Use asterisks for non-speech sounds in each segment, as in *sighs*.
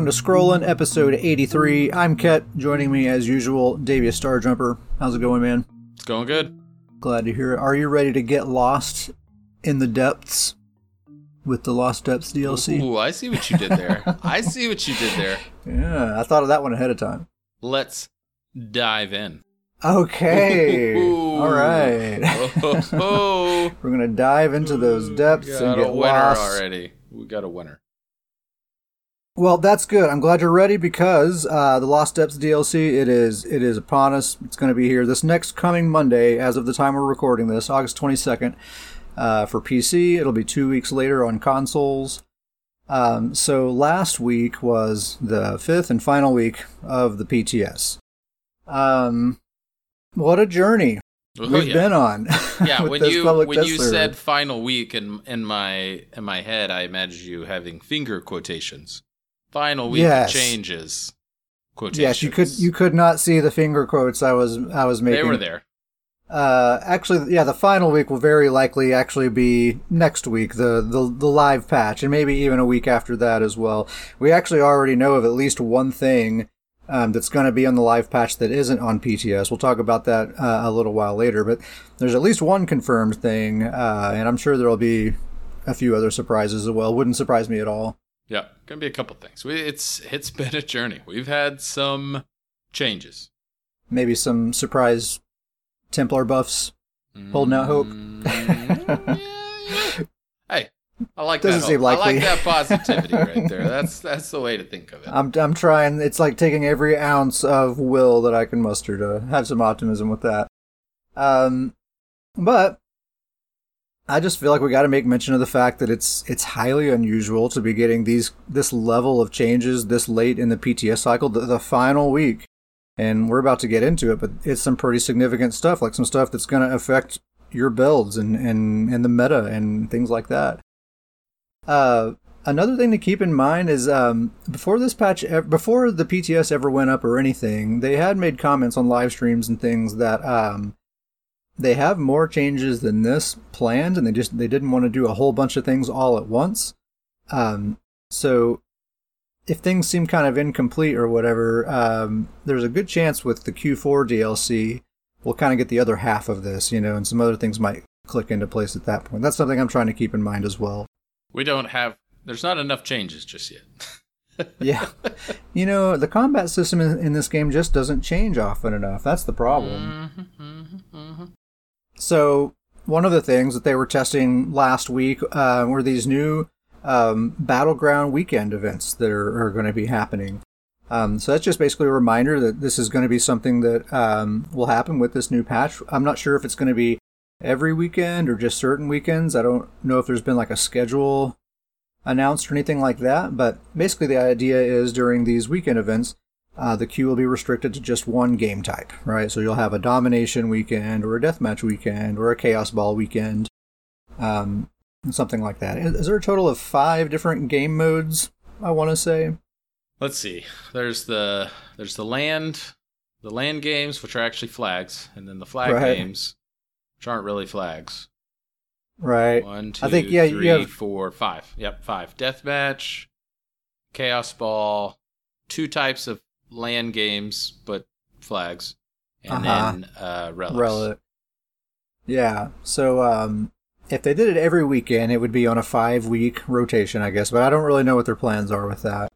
welcome to Scrollin', episode 83. I'm Ket. Joining me, as usual, Davius Starjumper. How's it going, man? It's going good. Glad to hear it. Are you ready to get lost in the depths with the Lost Depths DLC? Ooh, I see what you did there. *laughs* I see what you did there. Yeah, I thought of that one ahead of time. Let's dive in. Okay. Ooh. All right. Oh, *laughs* We're going to dive into those depths we and got a get winner lost. already. We got a winner. Well, that's good. I'm glad you're ready because uh, the Lost Depths DLC it is it is upon us. It's going to be here this next coming Monday, as of the time we're recording this, August 22nd, uh, for PC. It'll be two weeks later on consoles. Um, so last week was the fifth and final week of the PTS. Um, what a journey Oh, we've yeah. been on. *laughs* yeah, *laughs* when you when you said final week in in my in my head, I imagined you having finger quotations. Final week Yes. changes. Quotations. yes, you could you could not see the finger quotes I was I was making. They were there. Uh, actually, yeah, the final week will very likely actually be next week, the, the the live patch, and maybe even a week after that as well. We actually already know of at least one thing um, that's going to be on the live patch that isn't on PTS. We'll talk about that uh, a little while later, but there's at least one confirmed thing, uh, and I'm sure there'll be a few other surprises as well. Wouldn't surprise me at all. Yeah, gonna be a couple things. We, it's it's *laughs* been a journey. We've had some changes. Maybe some surprise Templar buffs. Holding out hope. Mm, yeah, yeah. Hey, I like Doesn't that. seem hope. I like that positivity *laughs* right there. That's that's the way to think of it. I'm I'm trying. It's like taking every ounce of will that I can muster to have some optimism with that. Um, but I just feel like we got to make mention of the fact that it's it's highly unusual to be getting these this level of changes this late in the PTS cycle, the, the final week, and we're about to get into it. But it's some pretty significant stuff, like some stuff that's going to affect your builds and and and the meta and things like that. Uh, another thing to keep in mind is um, before this patch, before the PTS ever went up or anything, they had made comments on live streams and things that um, they have more changes than this planned, and they just they didn't want to do a whole bunch of things all at once. Um, so if things seem kind of incomplete or whatever, um, there's a good chance with the Q4 DLC we'll kind of get the other half of this, you know, and some other things might click into place at that point. That's something I'm trying to keep in mind as well. We don't have. There's not enough changes just yet. *laughs* yeah. You know, the combat system in, in this game just doesn't change often enough. That's the problem. Mhm, mhm, mhm. So, one of the things that they were testing last week uh, were these new um, Battleground weekend events that are, are going to be happening. Um, so, that's just basically a reminder that this is going to be something that um, will happen with this new patch. I'm not sure if it's going to be every weekend or just certain weekends. I don't know if there's been like a schedule announced or anything like that, but basically the idea is during these weekend events, uh, the queue will be restricted to just one game type, right? So you'll have a domination weekend or a deathmatch weekend or a chaos ball weekend, um, something like that. Is there a total of five different game modes? I want to say. Let's see. There's the there's the land, the land games which are actually flags, and then the flag Right. games, which aren't really flags. Right. One, two, I think, yeah, you three, have- four, five. Yep, five. Deathmatch, Chaos Ball, two types of land games, but flags, and Uh-huh. then uh, relics. Relic. Yeah. So um, if they did it every weekend, it would be on a five week rotation, I guess. But I don't really know what their plans are with that.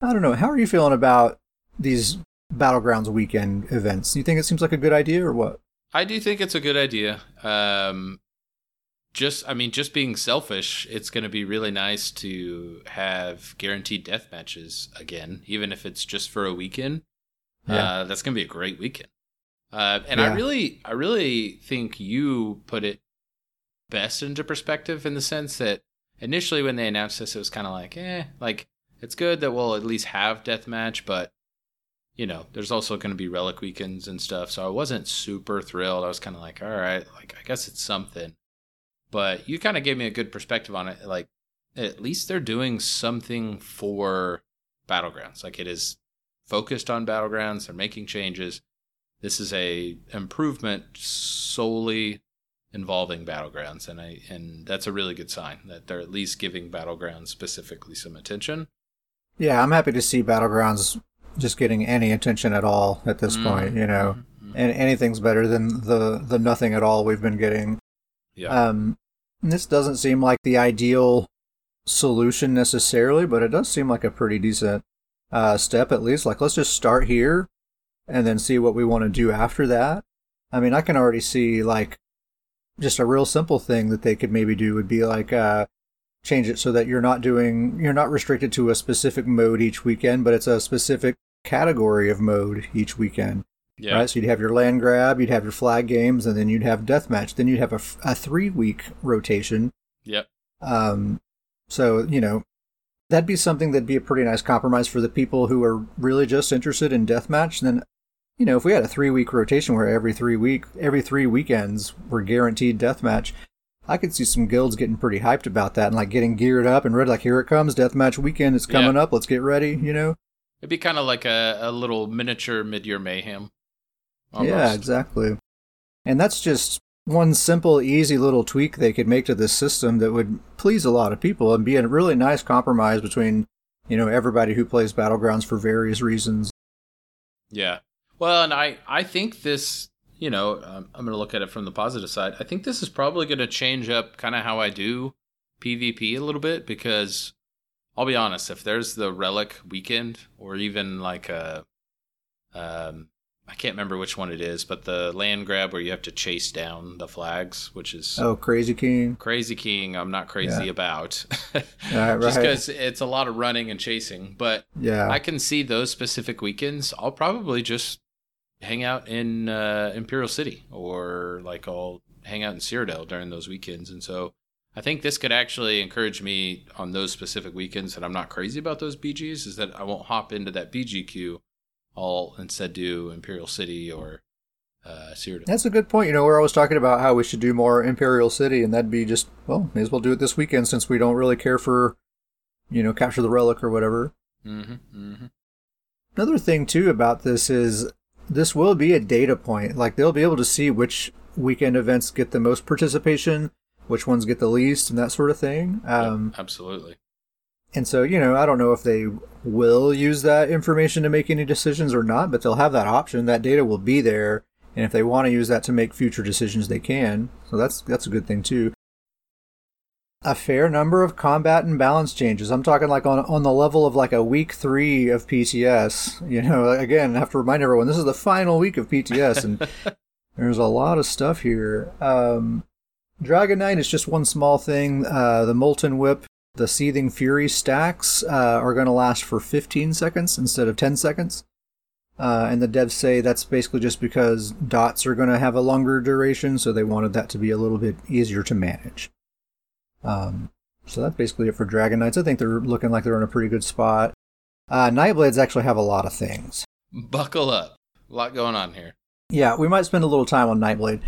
I don't know. How are you feeling about these Battlegrounds weekend events? Do you think it seems like a good idea or what? I do think it's a good idea. Um, just, I mean, just being selfish, it's going to be really nice to have guaranteed death matches again, even if it's just for a weekend. Yeah. Uh, that's going to be a great weekend. Uh, and I really, I really think you put it best into perspective in the sense that initially when they announced this, it was kind of like, eh, like it's good that we'll at least have deathmatch, but you know, there's also going to be relic weekends and stuff. So I wasn't super thrilled. I was kind of like, all right, like I guess it's something. But you kind of gave me a good perspective on it. Like at least they're doing something for battlegrounds. Like it is focused on battlegrounds. They're making changes. This is a improvement solely involving battlegrounds, and I and that's a really good sign that they're at least giving battlegrounds specifically some attention. Yeah, I'm happy to see Battlegrounds just getting any attention at all at this Mm, point. You know, mhm, mhm. and anything's better than the the nothing at all we've been getting. Yeah. Um, this doesn't seem like the ideal solution necessarily, but it does seem like a pretty decent uh, step at least. Like, let's just start here and then see what we want to do after that. I mean, I can already see like just a real simple thing that they could maybe do would be like uh, change it so that you're not doing you're not restricted to a specific mode each weekend, but it's a specific category of mode each weekend. Yeah. Right, so you'd have your land grab, you'd have your flag games, and then you'd have deathmatch. Then you'd have a, f- a three week rotation. Yep. Um, so you know that'd be something that'd be a pretty nice compromise for the people who are really just interested in deathmatch. Then you know if we had a three week rotation where every three week every three weekends were guaranteed deathmatch, I could see some guilds getting pretty hyped about that and like getting geared up and ready. Like here it comes, deathmatch weekend. is coming up. Let's get ready. You know. It'd be kind of like a, a little miniature mid-year mayhem. Yeah, exactly. And that's just one simple, easy little tweak they could make to this system that would please a lot of people and be a really nice compromise between, you know, everybody who plays Battlegrounds for various reasons. Yeah. Well, and I I think this, you know, um, I'm going to look at it from the positive side. I think this is probably going to change up kind of how I do PvP a little bit because I'll be honest, if there's the relic weekend or even like a um I can't remember which one it is, but the land grab where you have to chase down the flags, which is Oh, Crazy King. Crazy King, I'm not crazy Yeah. about. *laughs* Right, Just right. because it's a lot of running and chasing. But Yeah. I can see those specific weekends. I'll probably just hang out in uh, Imperial City or like I'll hang out in Cyrodiil during those weekends. And so I think this could actually encourage me on those specific weekends that I'm not crazy about those BGs is that I won't hop into that BG queue. I'll instead do Imperial City or uh, Cyrodiil. That's a good point. You know, we're always talking about how we should do more Imperial City, and that'd be just, well, may as well do it this weekend since we don't really care for, you know, capture the relic or whatever. hmm hmm Another thing too about this is this will be a data point. Like they'll be able to see which weekend events get the most participation, which ones get the least, and that sort of thing. Um, Absolutely. And so, you know, I don't know if they will use that information to make any decisions or not, but they'll have that option. That data will be there, and if they want to use that to make future decisions, they can. So that's that's a good thing too. A fair number of combat and balance changes. I'm talking like on on the level of like a week three of PTS. You know, *laughs* again, I have to remind everyone this is the final week of PTS, and *laughs* there's a lot of stuff here. Um, Dragon Knight is just one small thing. Uh, the Molten Whip the Seething Fury stacks uh, are going to last for 15 seconds instead of 10 seconds. Uh, and the devs say that's basically just because dots are going to have a longer duration, so they wanted that to be a little bit easier to manage. Um, so that's basically it for Dragon Knights. I think they're looking like they're in a pretty good spot. Uh, Nightblades actually have a lot of things. Buckle up. A lot going on here. Yeah, we might spend a little time on Nightblade.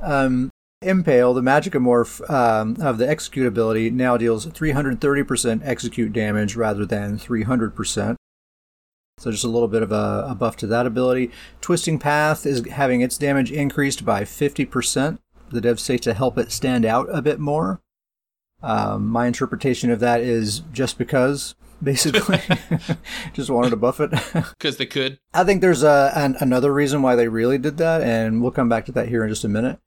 Um, Impale, the Magicka morph um, of the execute ability, now deals 330% execute damage rather than 300%. So just a little bit of a, a buff to that ability. Twisting Path is having its damage increased by 50%. The devs say to help it stand out a bit more. Um, my interpretation of that is just because, *laughs* basically. *laughs* just wanted to buff it. *laughs* Because they could. I think there's a, an, another reason why they really did that, and we'll come back to that here in just a minute.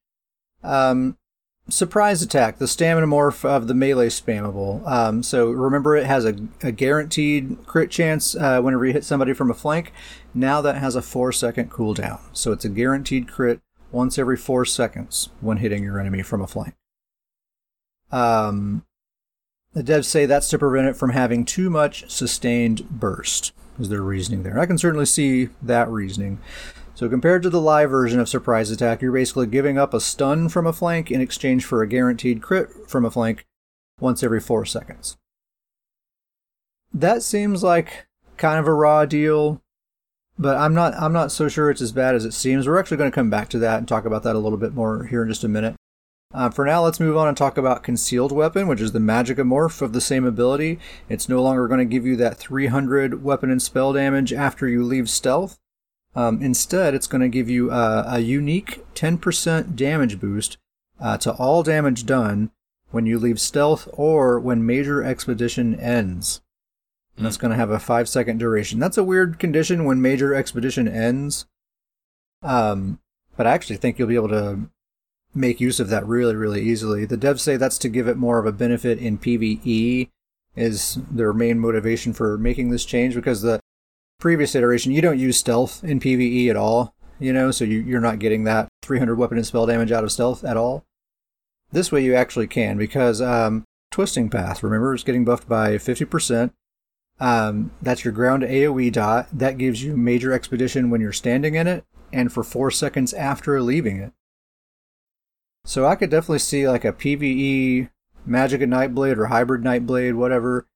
Um, surprise attack, the stamina morph of the melee spammable. Um, so remember, it has a, a guaranteed crit chance uh, whenever you hit somebody from a flank. Now that has a four second cooldown, so it's a guaranteed crit once every four seconds when hitting your enemy from a flank. Um, the devs say that's to prevent it from having too much sustained burst, is their reasoning there. I can certainly see that reasoning. So compared to the live version of Surprise Attack, you're basically giving up a stun from a flank in exchange for a guaranteed crit from a flank once every four seconds. That seems like kind of a raw deal, but I'm not I'm not so sure it's as bad as it seems. We're actually going to come back to that and talk about that a little bit more here in just a minute. Uh, for now, let's move on and talk about Concealed Weapon, which is the Magicka morph of the same ability. It's no longer going to give you that 300 weapon and spell damage after you leave stealth. Um, instead, it's going to give you a, a unique 10% damage boost uh, to all damage done when you leave stealth or when major expedition ends. And that's going to have a five second duration. That's a weird condition when Major Expedition ends. Um, but I actually think you'll be able to make use of that really, really easily. The devs say that's to give it more of a benefit in PvE, is their main motivation for making this change because the previous iteration, you don't use stealth in PvE at all, you know, so you, you're not getting that 300 weapon and spell damage out of stealth at all. This way you actually can because um, Twisting Path, remember, is getting buffed by 50%. Um, that's your ground AoE dot. That gives you major expedition when you're standing in it and for four seconds after leaving it. So I could definitely see like a PvE Magic Magicka Nightblade or Hybrid Nightblade, whatever.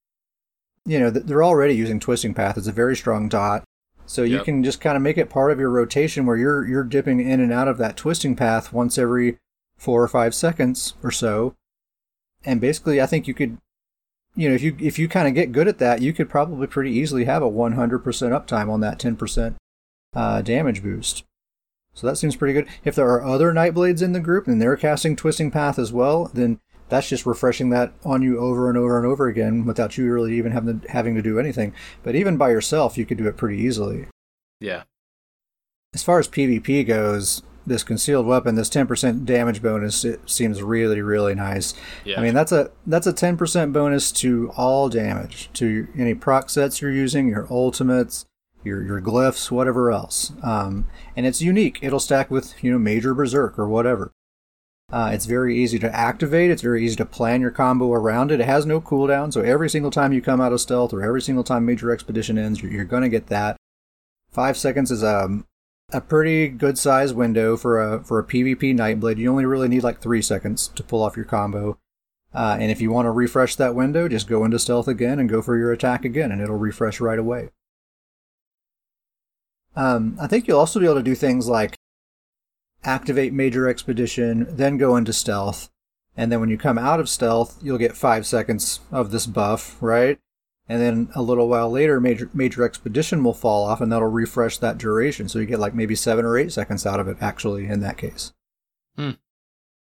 You know, they're already using Twisting Path. It's a very strong dot. So you Yep. can just kind of make it part of your rotation where you're you're dipping in and out of that twisting path once every four or five seconds or so. And basically I think you could you know, if you if you kind of get good at that, you could probably pretty easily have a 100% uptime on that 10% uh, damage boost. So that seems pretty good. If there are other Nightblades in the group and they're casting Twisting Path as well, then that's just refreshing that on you over and over and over again without you really even having to, having to do anything. But even by yourself, you could do it pretty easily. Yeah. As far as PvP goes, this concealed weapon, this 10% damage bonus, it seems really, really nice. Yeah. I mean, that's a that's a 10% bonus to all damage, to any proc sets you're using, your ultimates, your your glyphs, whatever else. Um, and it's unique. It'll stack with you know major berserk or whatever. Uh, it's very easy to activate. It's very easy to plan your combo around it. It has no cooldown, so every single time you come out of stealth or every single time major expedition ends, you're, you're going to get that. Five seconds is a a pretty good size window for a for a PvP Nightblade. You only really need like three seconds to pull off your combo. Uh, and if you want to refresh that window, just go into stealth again and go for your attack again, and it'll refresh right away. Um, I think you'll also be able to do things like activate Major Expedition, then go into stealth, and then when you come out of stealth, you'll get five seconds of this buff, right? And then a little while later, Major Major Expedition will fall off, and that'll refresh that duration. So you get like maybe seven or eight seconds out of it, actually, in that case.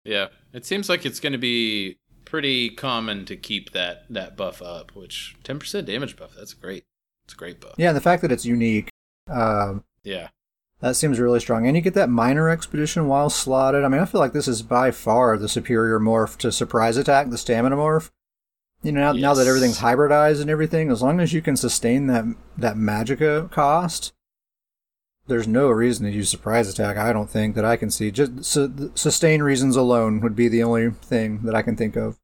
Yeah. It seems like it's going to be pretty common to keep that that buff up, which 10% damage buff, that's great. It's a great buff. Yeah, and the fact that it's unique, um, Yeah. That seems really strong. And you get that minor expedition while slotted. I mean, I feel like this is by far the superior morph to surprise attack, the stamina morph. You know, now, now that everything's hybridized and everything, as long as you can sustain that that magicka cost, there's no reason to use surprise attack. I don't think that I can see. Just su- sustain reasons alone would be the only thing that I can think of.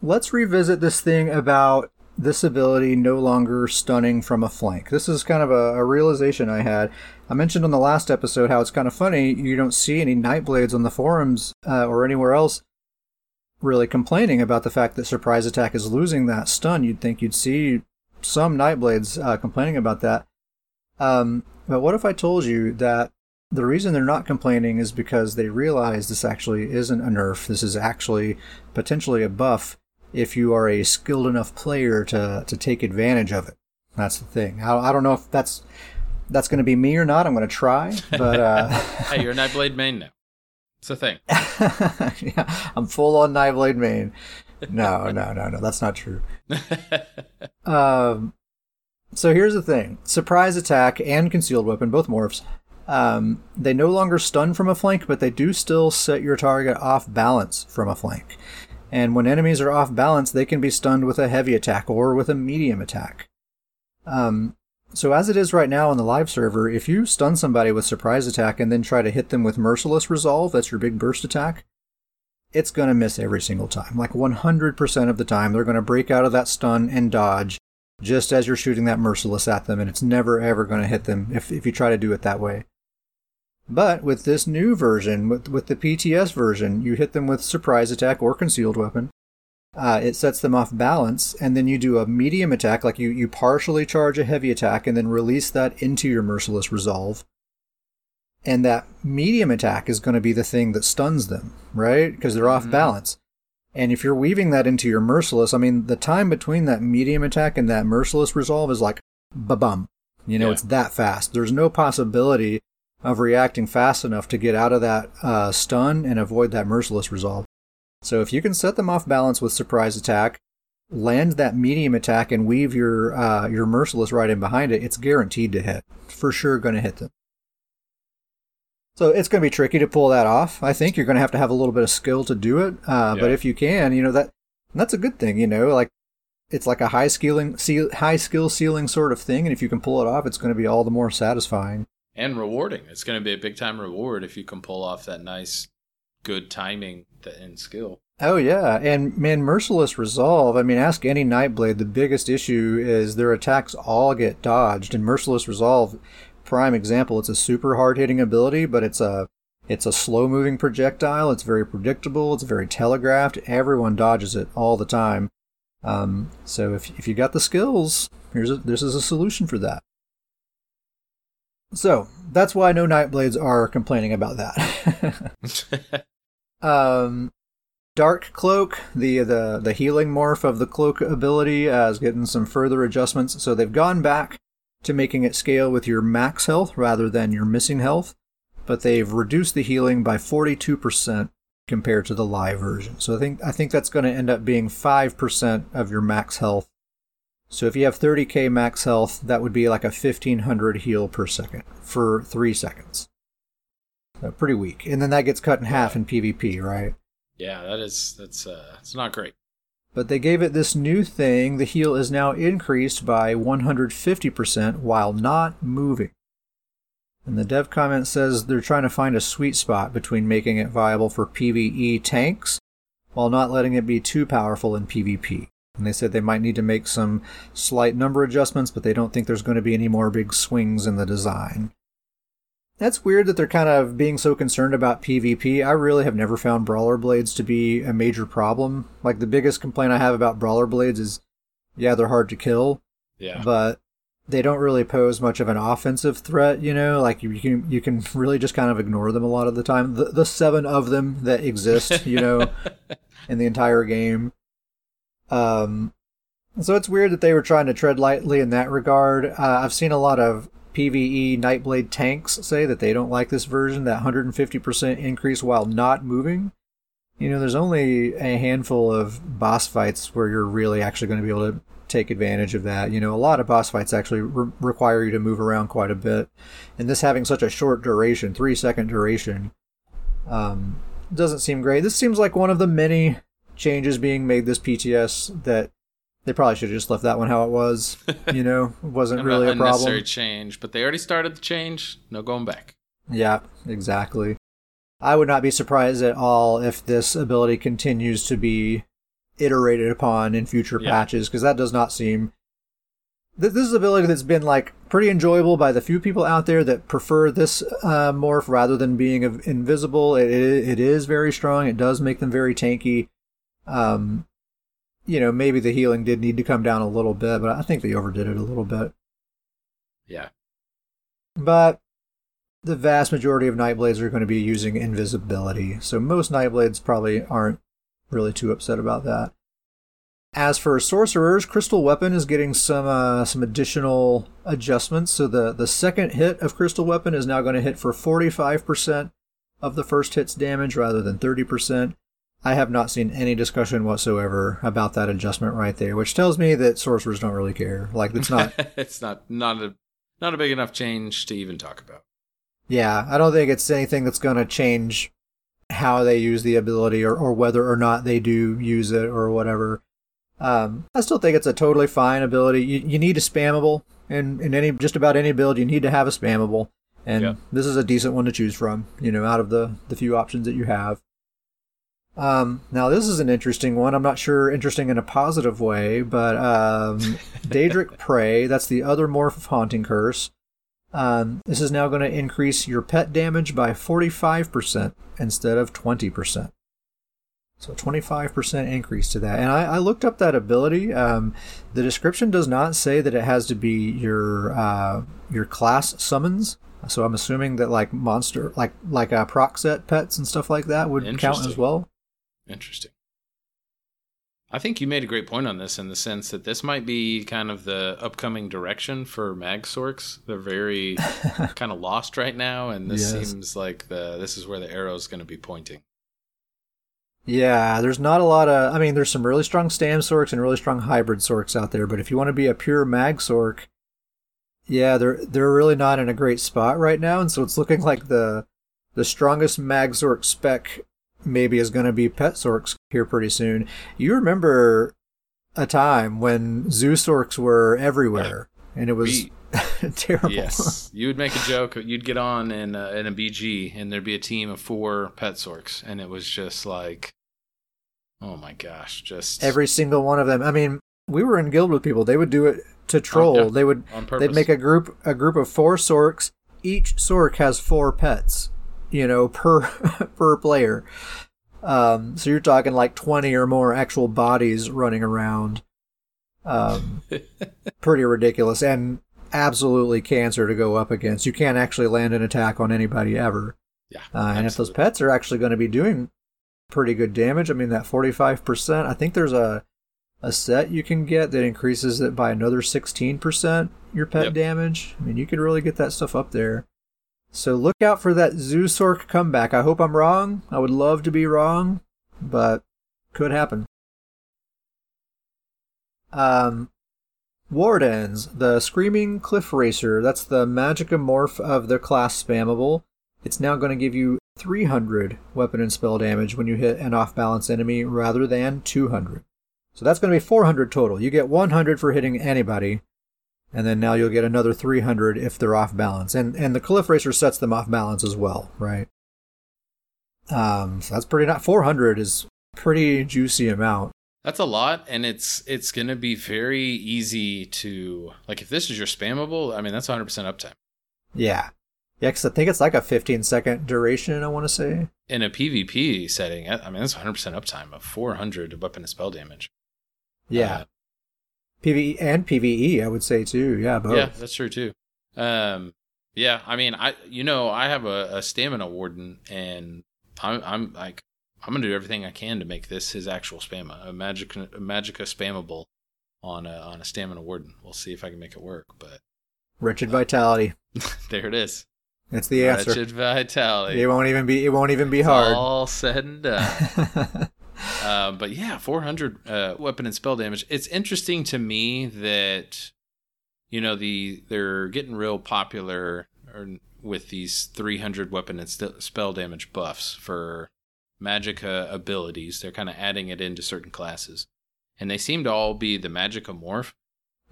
Let's revisit this thing about this ability no longer stunning from a flank. This is kind of a, a realization I had. I mentioned on the last episode how it's kind of funny you don't see any Nightblades on the forums uh, or anywhere else really complaining about the fact that Surprise Attack is losing that stun. You'd think you'd see some Nightblades uh, complaining about that. Um, but what if I told you that the reason they're not complaining is because they realize this actually isn't a nerf. This is actually potentially a buff if you are a skilled enough player to to take advantage of it. That's the thing. I, I don't know if that's that's going to be me or not. I'm going to try, but uh, *laughs* hey, you're a Nightblade main now. It's a thing. *laughs* yeah, I'm full on Nightblade main. No, no, no, no. That's not true. *laughs* Um, so here's the thing: surprise attack and concealed weapon, both morphs. Um, they no longer stun from a flank, but they do still set your target off balance from a flank. And when enemies are off balance, they can be stunned with a heavy attack or with a medium attack. Um, so as it is right now on the live server, if you stun somebody with surprise attack and then try to hit them with merciless resolve, that's your big burst attack, it's going to miss every single time. Like 100% of the time, they're going to break out of that stun and dodge just as you're shooting that merciless at them, and it's never ever going to hit them if, if you try to do it that way. But with this new version, with, with the PTS version, you hit them with surprise attack or concealed weapon. Uh, it sets them off balance, and then you do a medium attack, like you, you partially charge a heavy attack and then release that into your merciless resolve. And that medium attack is going to be the thing that stuns them, right? Because they're off Mhm. balance. And if you're weaving that into your merciless, I mean, the time between that medium attack and that merciless resolve is like ba bum. You know, Yeah. it's that fast. There's no possibility of reacting fast enough to get out of that uh, stun and avoid that merciless resolve. So if you can set them off balance with surprise attack, land that medium attack and weave your uh, your merciless right in behind it, it's guaranteed to hit. For sure, going to hit them. So it's going to be tricky to pull that off. I think you're going to have to have a little bit of skill to do it. Uh, Yeah. But if you can, you know that that's a good thing. You know, like it's like a high skilling, high skill ceiling sort of thing, and if you can pull it off, it's going to be all the more satisfying. And rewarding. It's going to be a big time reward if you can pull off that nice, good timing and skill. Oh yeah, and man, merciless resolve. I mean, ask any Nightblade. The biggest issue is their attacks all get dodged, and merciless resolve, prime example. It's a super hard hitting ability, but it's a it's a slow moving projectile. It's very predictable. It's very telegraphed. Everyone dodges it all the time. Um, so if if you got the skills, here's a, this is a solution for that. So that's why no Nightblades are complaining about that. *laughs* *laughs* um, Dark Cloak, the the the healing morph of the cloak ability, uh, is getting some further adjustments. So they've gone back to making it scale with your max health rather than your missing health, but they've reduced the healing by 42% compared to the live version. So I think I think that's going to end up being 5% of your max health. So if you have 30k max health, that would be like a 1500 heal per second for 3 seconds. So pretty weak. And then that gets cut in half in PvP, right? yeah, that is that's uh, it's not great. But they gave it this new thing. The heal is now increased by 150% while not moving. And the dev comment says they're trying to find a sweet spot between making it viable for PvE tanks while not letting it be too powerful in PvP. And they said they might need to make some slight number adjustments, but they don't think there's going to be any more big swings in the design. That's weird that they're kind of being so concerned about PvP. I really have never found Brawler Blades to be a major problem. Like the biggest complaint I have about Brawler Blades is, yeah, they're hard to kill, Yeah, but they don't really pose much of an offensive threat. You know, like you, can you can *laughs* really just kind of ignore them a lot of the time. The the seven of them that exist, you know, *laughs* in the entire game. Um, so it's weird that they were trying to tread lightly in that regard. Uh, I've seen a lot of PVE Nightblade tanks say that they don't like this version, that 150% increase while not moving. You know, there's only a handful of boss fights where you're really actually going to be able to take advantage of that. You know, a lot of boss fights actually re- require you to move around quite a bit. And this having such a short duration, three second duration, um, doesn't seem great. This seems like one of the many changes being made this PTS that they probably should have just left that one how it was. *laughs* You know, it wasn't really a unnecessary problem. change, but they already started the change. No going back. Yeah, exactly. I would not be surprised at all if this ability continues to be iterated upon in future Yeah. patches because that does not seem. Th- This is an ability that's been like pretty enjoyable by the few people out there that prefer this uh, morph rather than being invisible. It, it it is very strong. It does make them very tanky. Um, you know, maybe the healing did need to come down a little bit, but I think they overdid it a little bit. Yeah, But the vast majority of Nightblades are going to be using invisibility, so most Nightblades probably aren't really too upset about that. As for sorcerers, Crystal Weapon is getting some uh, some additional adjustments. So the the second hit of Crystal Weapon is now going to hit for 45% of the first hit's damage rather than 30%. I have not seen any discussion whatsoever about that adjustment right there, which tells me that sorcerers don't really care. Like it's not *laughs* it's not not a not a big enough change to even talk about. Yeah, I don't think it's anything that's going to change how they use the ability or, or whether or not they do use it or whatever. Um, I still think it's a totally fine ability. You, you need a spammable in, in any just about any build. You need to have a spammable, and Yeah. this is a decent one to choose from. You know, out of the the few options that you have. Um, now this is an interesting one. I'm not sure interesting in a positive way, but um, *laughs* Daedric Prey. That's the other morph of Haunting Curse. Um, this is now going to increase your pet damage by 45% instead of 20%. So 25% increase to that. And I, I looked up that ability. Um, the description does not say that it has to be your uh, your class summons. So I'm assuming that like monster, like like uh, proc set pets and stuff like that would count as well. Interesting. I think you made a great point on this in the sense that this might be kind of the upcoming direction for Magsorks. They're very *laughs* kind of lost right now, and this Yes. seems like the this is where the arrow is going to be pointing. Yeah, there's not a lot of. I mean, there's some really strong Stam Sorks and really strong hybrid Sorks out there, but if you want to be a pure Mag Sork, yeah, they're they're really not in a great spot right now, and so it's looking like the the strongest Mag Sork spec maybe is going to be Pet Sorks here pretty soon. You remember a time when Zoo Sorks were everywhere, and it was We- *laughs* terrible. Yes, you would make a joke. You'd get on in a, in a BG, and there'd be a team of four pet sorks, and it was just like, oh my gosh, just Every single one of them. I mean, we were in guild with people. They would do it to troll. Oh, yeah. They would on. They'd make a group a group of four sorks. Each sork has four pets, you know, per *laughs* per player. Um, so you're talking like twenty or more actual bodies running around. Um, *laughs* pretty ridiculous and absolutely cancer to go up against. You can't actually land an attack on anybody ever. yeah, Uh, and if those pets are actually going to be doing pretty good damage, I mean that 45%, I think there's a a set you can get that increases it by another 16% your pet Yep. damage. I mean, you could really get that stuff up there. So look out for that Zoosork comeback. I hope I'm wrong. I would love to be wrong, but could happen. Um Wardens, the Screaming Cliff Racer, that's the Magicka morph of the class spammable. It's now going to give you 300 weapon and spell damage when you hit an off balance enemy rather than 200. So that's going to be 400 total. You get 100 for hitting anybody, and then now you'll get another 300 if they're off balance. And and the Cliff Racer sets them off balance as well, right? Um, so that's pretty not 400 is pretty juicy amount. That's a lot, and it's it's gonna be very easy to like if this is your spammable. I mean, that's 100 percent uptime Yeah. yeah, because I think it's like a 15 second duration, I want to say. in a PvP setting. I mean, that's 100 percent uptime of 400 weapon and spell damage. Yeah. Uh, PvE and PvE, I would say too. Yeah, both. Yeah, that's true too. Um, yeah, I mean, I you know I have a, a stamina warden, and I'm I'm like I'm gonna do everything I can to make this his actual spam a magic a magicka spammable on a on a stamina warden. We'll see if I can make it work, but Wretched *laughs* Vitality. there it is. That's the answer. Wretched vitality. It won't even be. It won't even be It's hard. all said and done. *laughs* Uh, but yeah, 400 uh, weapon and spell damage. It's interesting to me that you know the they're getting real popular with these 300 weapon and st- spell damage buffs for magicka abilities. They're kind of adding it into certain classes, and they seem to all be the magicka morph.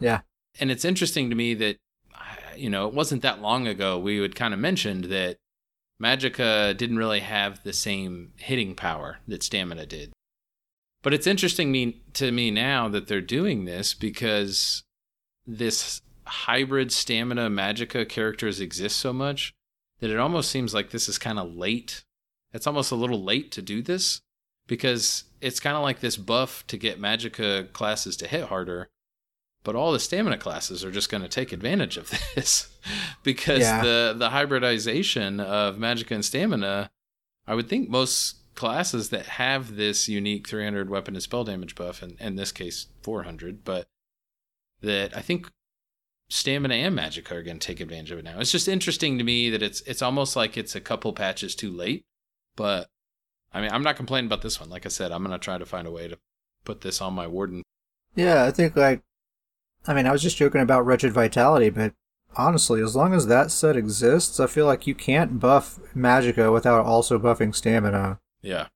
yeah. And it's interesting to me that you know it wasn't that long ago we had kind of mentioned that Magicka didn't really have the same hitting power that Stamina did. But it's interesting me, to me now that they're doing this because this hybrid Stamina magicka characters exist so much that it almost seems like this is kind of late. It's almost a little late to do this because it's kind of like this buff to get magicka classes to hit harder but all the stamina classes are just going to take advantage of *laughs* this *laughs* because Yeah. the the hybridization of magicka and stamina i would think most classes that have this unique 300 weapon and spell damage buff and in this case 400 but that i think stamina and magicka are going to take advantage of it now. It's just interesting to me that it's it's almost like it's a couple patches too late but i mean i'm not complaining about this one. Like i said i'm going to try to find a way to put this on my warden. Yeah, I think like, I mean, I was just joking about Wretched Vitality, but honestly, as long as that set exists, I feel like you can't buff Magicka without also buffing Stamina. Yeah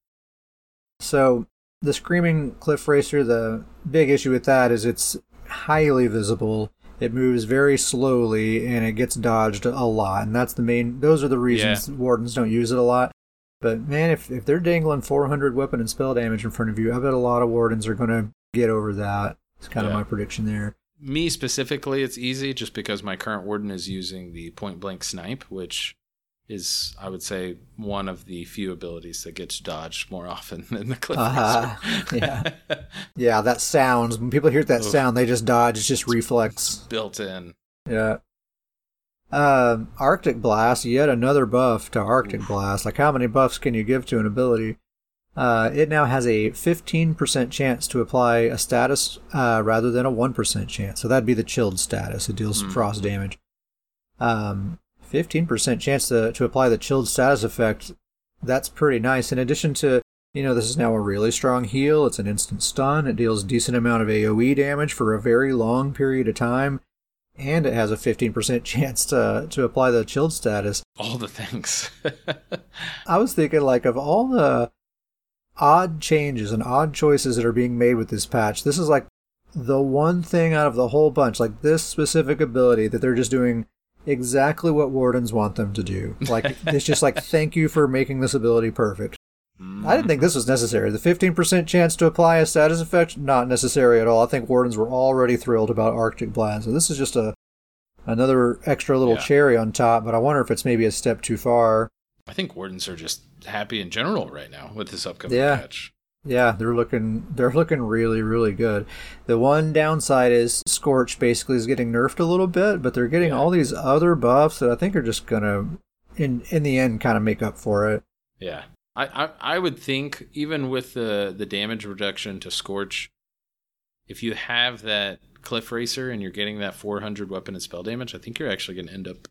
So the Screaming Cliff Racer, the big issue with that is it's highly visible. It moves very slowly and it gets dodged a lot, and that's the main. Those are the reasons wardens don't use it a lot. But man, if if they're dangling 400 weapon and spell damage in front of you, I bet a lot of wardens are going to get over that. It's kind of my prediction there. me specifically, it's easy just because my current warden is using the point blank snipe, which is, I would say, one of the few abilities that gets dodged more often *laughs* than the cliff Uh-huh. *laughs* Yeah. *laughs* Yeah, that sounds. When people hear that Oof. sound, they just dodge. It's just reflex. built in. Yeah. Um, Arctic Blast, yet another buff to Arctic Blast. Like, how many buffs can you give to an ability? Uh, it now has a 15% chance to apply a status uh, rather than a 1% chance. So that'd be the chilled status. It deals Hmm. frost damage. Um, 15% chance to, to apply the chilled status effect. That's pretty nice. In addition to You know, this is now a really strong heal. It's an instant stun. It deals decent amount of AoE damage for a very long period of time, and it has a 15% *laughs* chance to to apply the chilled status. All the things. *laughs* I was thinking like of all the odd changes and odd choices that are being made with this patch. This is like the one thing out of the whole bunch, like this specific ability that they're just doing exactly what wardens want them to do. Like *laughs* it's just like thank you for making this ability perfect. I didn't think this was necessary. The 15% chance to apply a status effect, not necessary at all. I think wardens were already thrilled about Arctic Blast. So this is just a another extra little Yeah. cherry on top, but I wonder if it's maybe a step too far. I think wardens are just happy in general right now with this upcoming Yeah. patch. Yeah, they're looking they're looking really really good. The one downside is Scorch basically is getting nerfed a little bit, but they're getting Yeah. all these other buffs that I think are just gonna in in the end kind of make up for it. Yeah. I, I, I would think even with the, the damage reduction to Scorch, if you have that Cliff Racer and you're getting that 400 weapon and spell damage, I think you're actually going to end up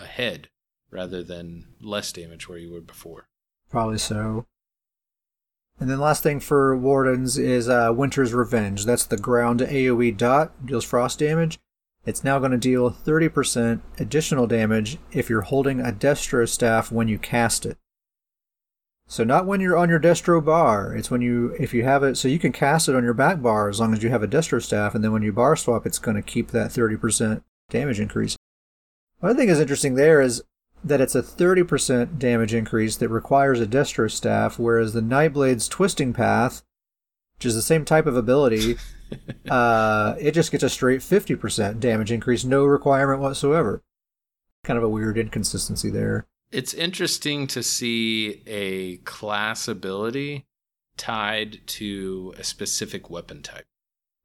ahead rather than less damage where you were before. Probably so. And then last thing for Wardens is uh, Winter's Revenge. That's the ground AoE dot, deals frost damage. It's now going to deal 30% additional damage if you're holding a Destro staff when you cast it. So not when you're on your Destro bar. It's when you if you have it so you can cast it on your back bar as long as you have a Destro staff and then when you bar swap it's going to keep that 30% damage increase. One thing is interesting there is that it's a 30% damage increase that requires a Destro staff, whereas the Nightblade's Twisting Path, which is the same type of ability, *laughs* uh, it just gets a straight 50% damage increase, no requirement whatsoever. Kind of a weird inconsistency there. It's interesting to see a class ability tied to a specific weapon type.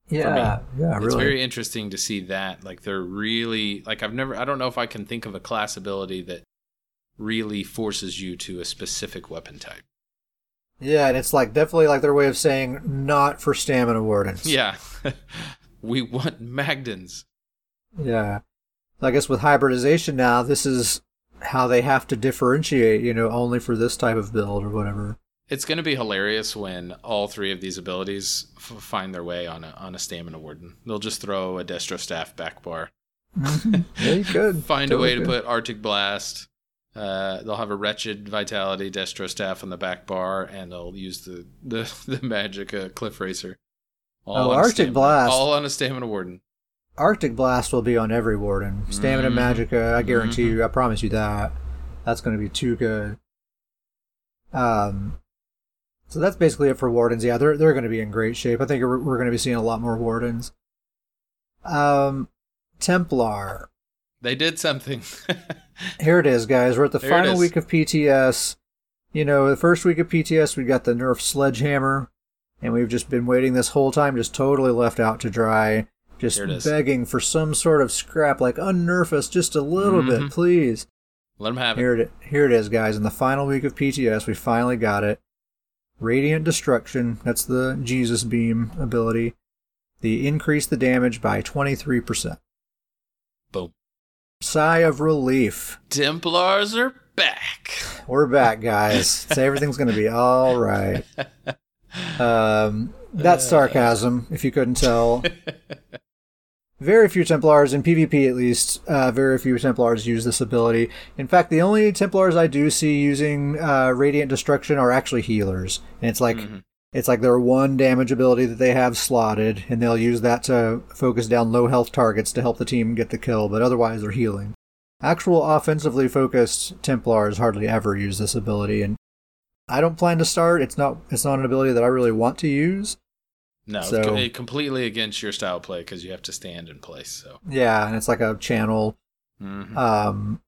Yeah, yeah, It's really. very interesting to see that. Like they're really like I've never I don't know if I can think of a class ability that really forces you to a specific weapon type. Yeah, and it's like definitely like their way of saying not for stamina wardens. *laughs* Yeah. *laughs* we want Magdens. Yeah. I guess with hybridization now, this is how they have to differentiate, you know, only for this type of build or whatever. It's going to be hilarious when all three of these abilities f- find their way on a on a stamina warden. They'll just throw a Destro staff back bar. Mm-hmm. Yeah, you could. *laughs* Find Totally a way to could. put Arctic Blast. Uh, they'll have a wretched vitality Destro staff on the back bar, and they'll use the *laughs* the, the magic uh, Cliff Racer. Oh, Arctic stamina- Blast. all on a stamina warden. Arctic Blast will be on every warden. Stamina Mhm. Magicka, I guarantee Mhm. you, I promise you that. That's going to be too good. Um, so that's basically it for wardens. Yeah, they're they're going to be in great shape. I think we're, we're going to be seeing a lot more wardens. Um, Templar. They did something. *laughs* Here it is, guys. We're at the There final week of PTS. You know, the first week of PTS, we got the nerf sledgehammer, and we've just been waiting this whole time, just totally left out to dry, just There it is. begging for some sort of scrap, like unnerf us just a little bit, Mhm. please. Let them have it. Here it, here it is, guys. In the final week of PTS, we finally got it. Radiant Destruction. That's the Jesus Beam ability. The increase the damage by 23%. Sigh of relief. Templars are back. We're back, guys. *laughs* so everything's going to be all right. Um, that's sarcasm, if you couldn't tell. *laughs* Very few Templars, in PvP at least, uh, very few Templars use this ability. In fact, the only Templars I do see using uh, Radiant Destruction are actually healers. And it's like Mhm. It's like their one damage ability that they have slotted, and they'll use that to focus down low health targets to help the team get the kill, but otherwise they're healing. Actual offensively focused Templars hardly ever use this ability, and I don't plan to start. It's not it's not an ability that I really want to use. No, So- it's completely against your style play because you have to stand in place. So, Yeah, and it's like a channel. Mhm. Um,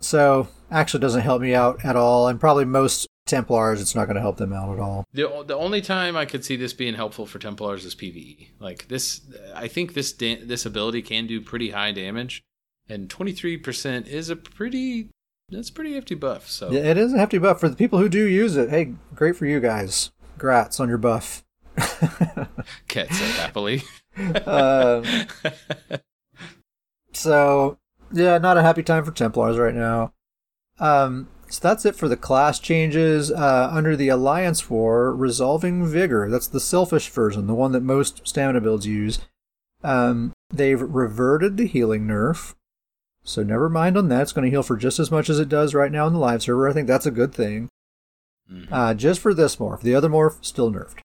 so actually doesn't help me out at all, and probably most Templars it's not going to help them out at all. the the only time I could see this being helpful for Templars is PVE. Like this, I think this da- this ability can do pretty high damage, and twenty three percent is a pretty that's a pretty hefty buff. So Yeah, it is a hefty buff for the people who do use it. Hey, great for you guys. Grats on your buff. *laughs* Cat said happily. Um, *laughs* so yeah, not a happy time for Templars right now. Um, So that's it for the class changes. Uh, under the Alliance War, Resolving Vigor, that's the selfish version, the one that most stamina builds use. Um, they've reverted the healing nerf. So never mind on that. It's going to heal for just as much as it does right now in the live server. I think that's a good thing. Mhm. Uh, just for this morph. The other morph, still nerfed.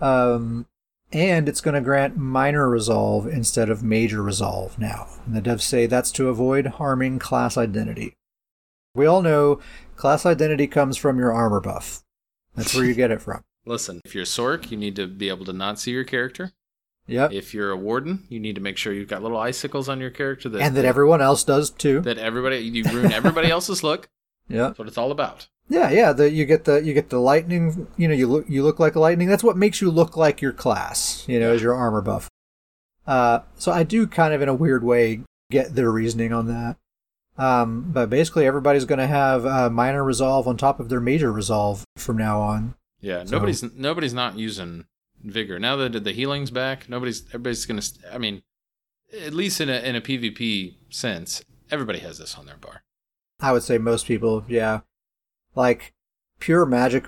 Um, and it's going to grant minor resolve instead of major resolve now. And the devs say that's to avoid harming class identity. We all know class identity comes from your armor buff. That's where you get it from. *laughs* Listen, if you're a Sorc, you need to be able to not see your character. Yep. If you're a warden, you need to make sure you've got little icicles on your character that And that everyone else does too. that everybody you ruin everybody *laughs* else's look. Yeah. That's what it's all about. Yeah, yeah. The, you get the you get the lightning. You know, you look you look like lightning. That's what makes you look like your class. You know, is your armor buff. Uh, so I do kind of in a weird way get their reasoning on that. Um, but basically, everybody's going to have uh, minor resolve on top of their major resolve from now on. Yeah, So- nobody's nobody's not using vigor now that the healing's back. Nobody's everybody's gonna. I mean, at least in a in a PvP sense, everybody has this on their bar. I would say most people, yeah, like pure magic.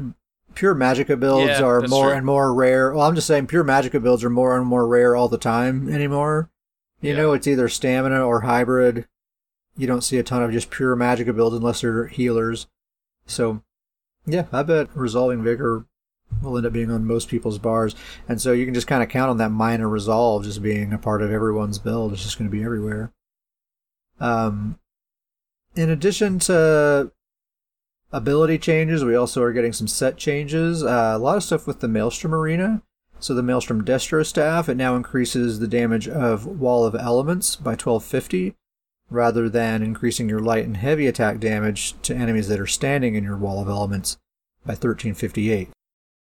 Pure Magicka builds Yeah, are more true. and more rare. Well, I'm just saying, pure Magicka builds are more and more rare all the time anymore. You Yeah. know, it's either stamina or hybrid. You don't see a ton of just pure Magicka builds unless they're healers. So, yeah, I bet Resolving Vigor will end up being on most people's bars. And so you can just kind of count on that minor resolve just being a part of everyone's build. It's just going to be everywhere. Um, in addition to ability changes, we also are getting some set changes. Uh, a lot of stuff with the Maelstrom Arena. So the Maelstrom Destro staff, it now increases the damage of Wall of Elements by 1250, rather than increasing your light and heavy attack damage to enemies that are standing in your Wall of Elements by 1358.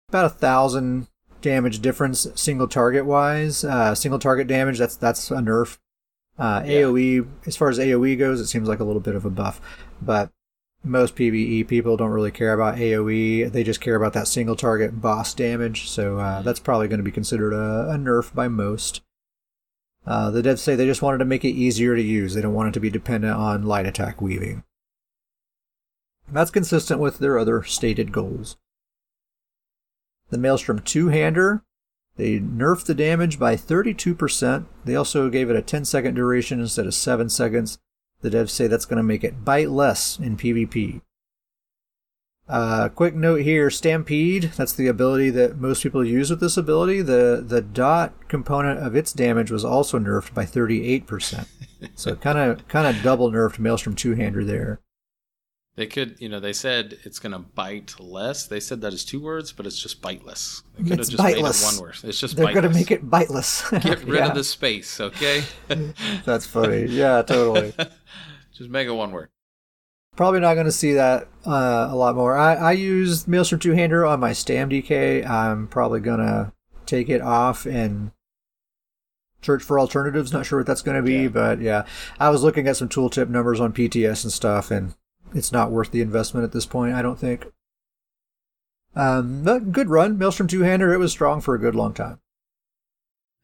About a thousand damage difference single target wise. Uh, single target damage, that's that's a nerf. Uh, Yeah. AoE, as far as AoE goes, it seems like a little bit of a buff, but most PvE people don't really care about AoE. They just care about that single target boss damage. So uh, that's probably going to be considered a, a nerf by most. Uh, the devs say they just wanted to make it easier to use. They don't want it to be dependent on light attack weaving. That's consistent with their other stated goals. The Maelstrom two-hander, they nerfed the damage by 32%. They also gave it a 10 second duration instead of 7 seconds. The devs say that's going to make it bite less in PvP. Uh, quick note here: Stampede. That's the ability that most people use with this ability. the The dot component of its damage was also nerfed by thirty eight percent. So kind of kind of double nerfed Maelstrom two hander there. They could, you know, they said it's gonna bite less. They said that is two words, but it's just biteless. They could It's have just made biteless. it one word. It's just They're biteless. going to make it biteless. Get rid *laughs* Yeah, of the space, okay? That's funny. Yeah, totally. *laughs* just make it one word. Probably not going to see that uh, a lot more. I, I use Maelstrom two hander on my Stam DK. I'm probably going to take it off and search for alternatives. Not sure what that's going to be, Yeah. but yeah, I was looking at some tooltip numbers on PTS and stuff, and it's not worth the investment at this point. I don't think. Um, but good run, Maelstrom two hander. It was strong for a good long time.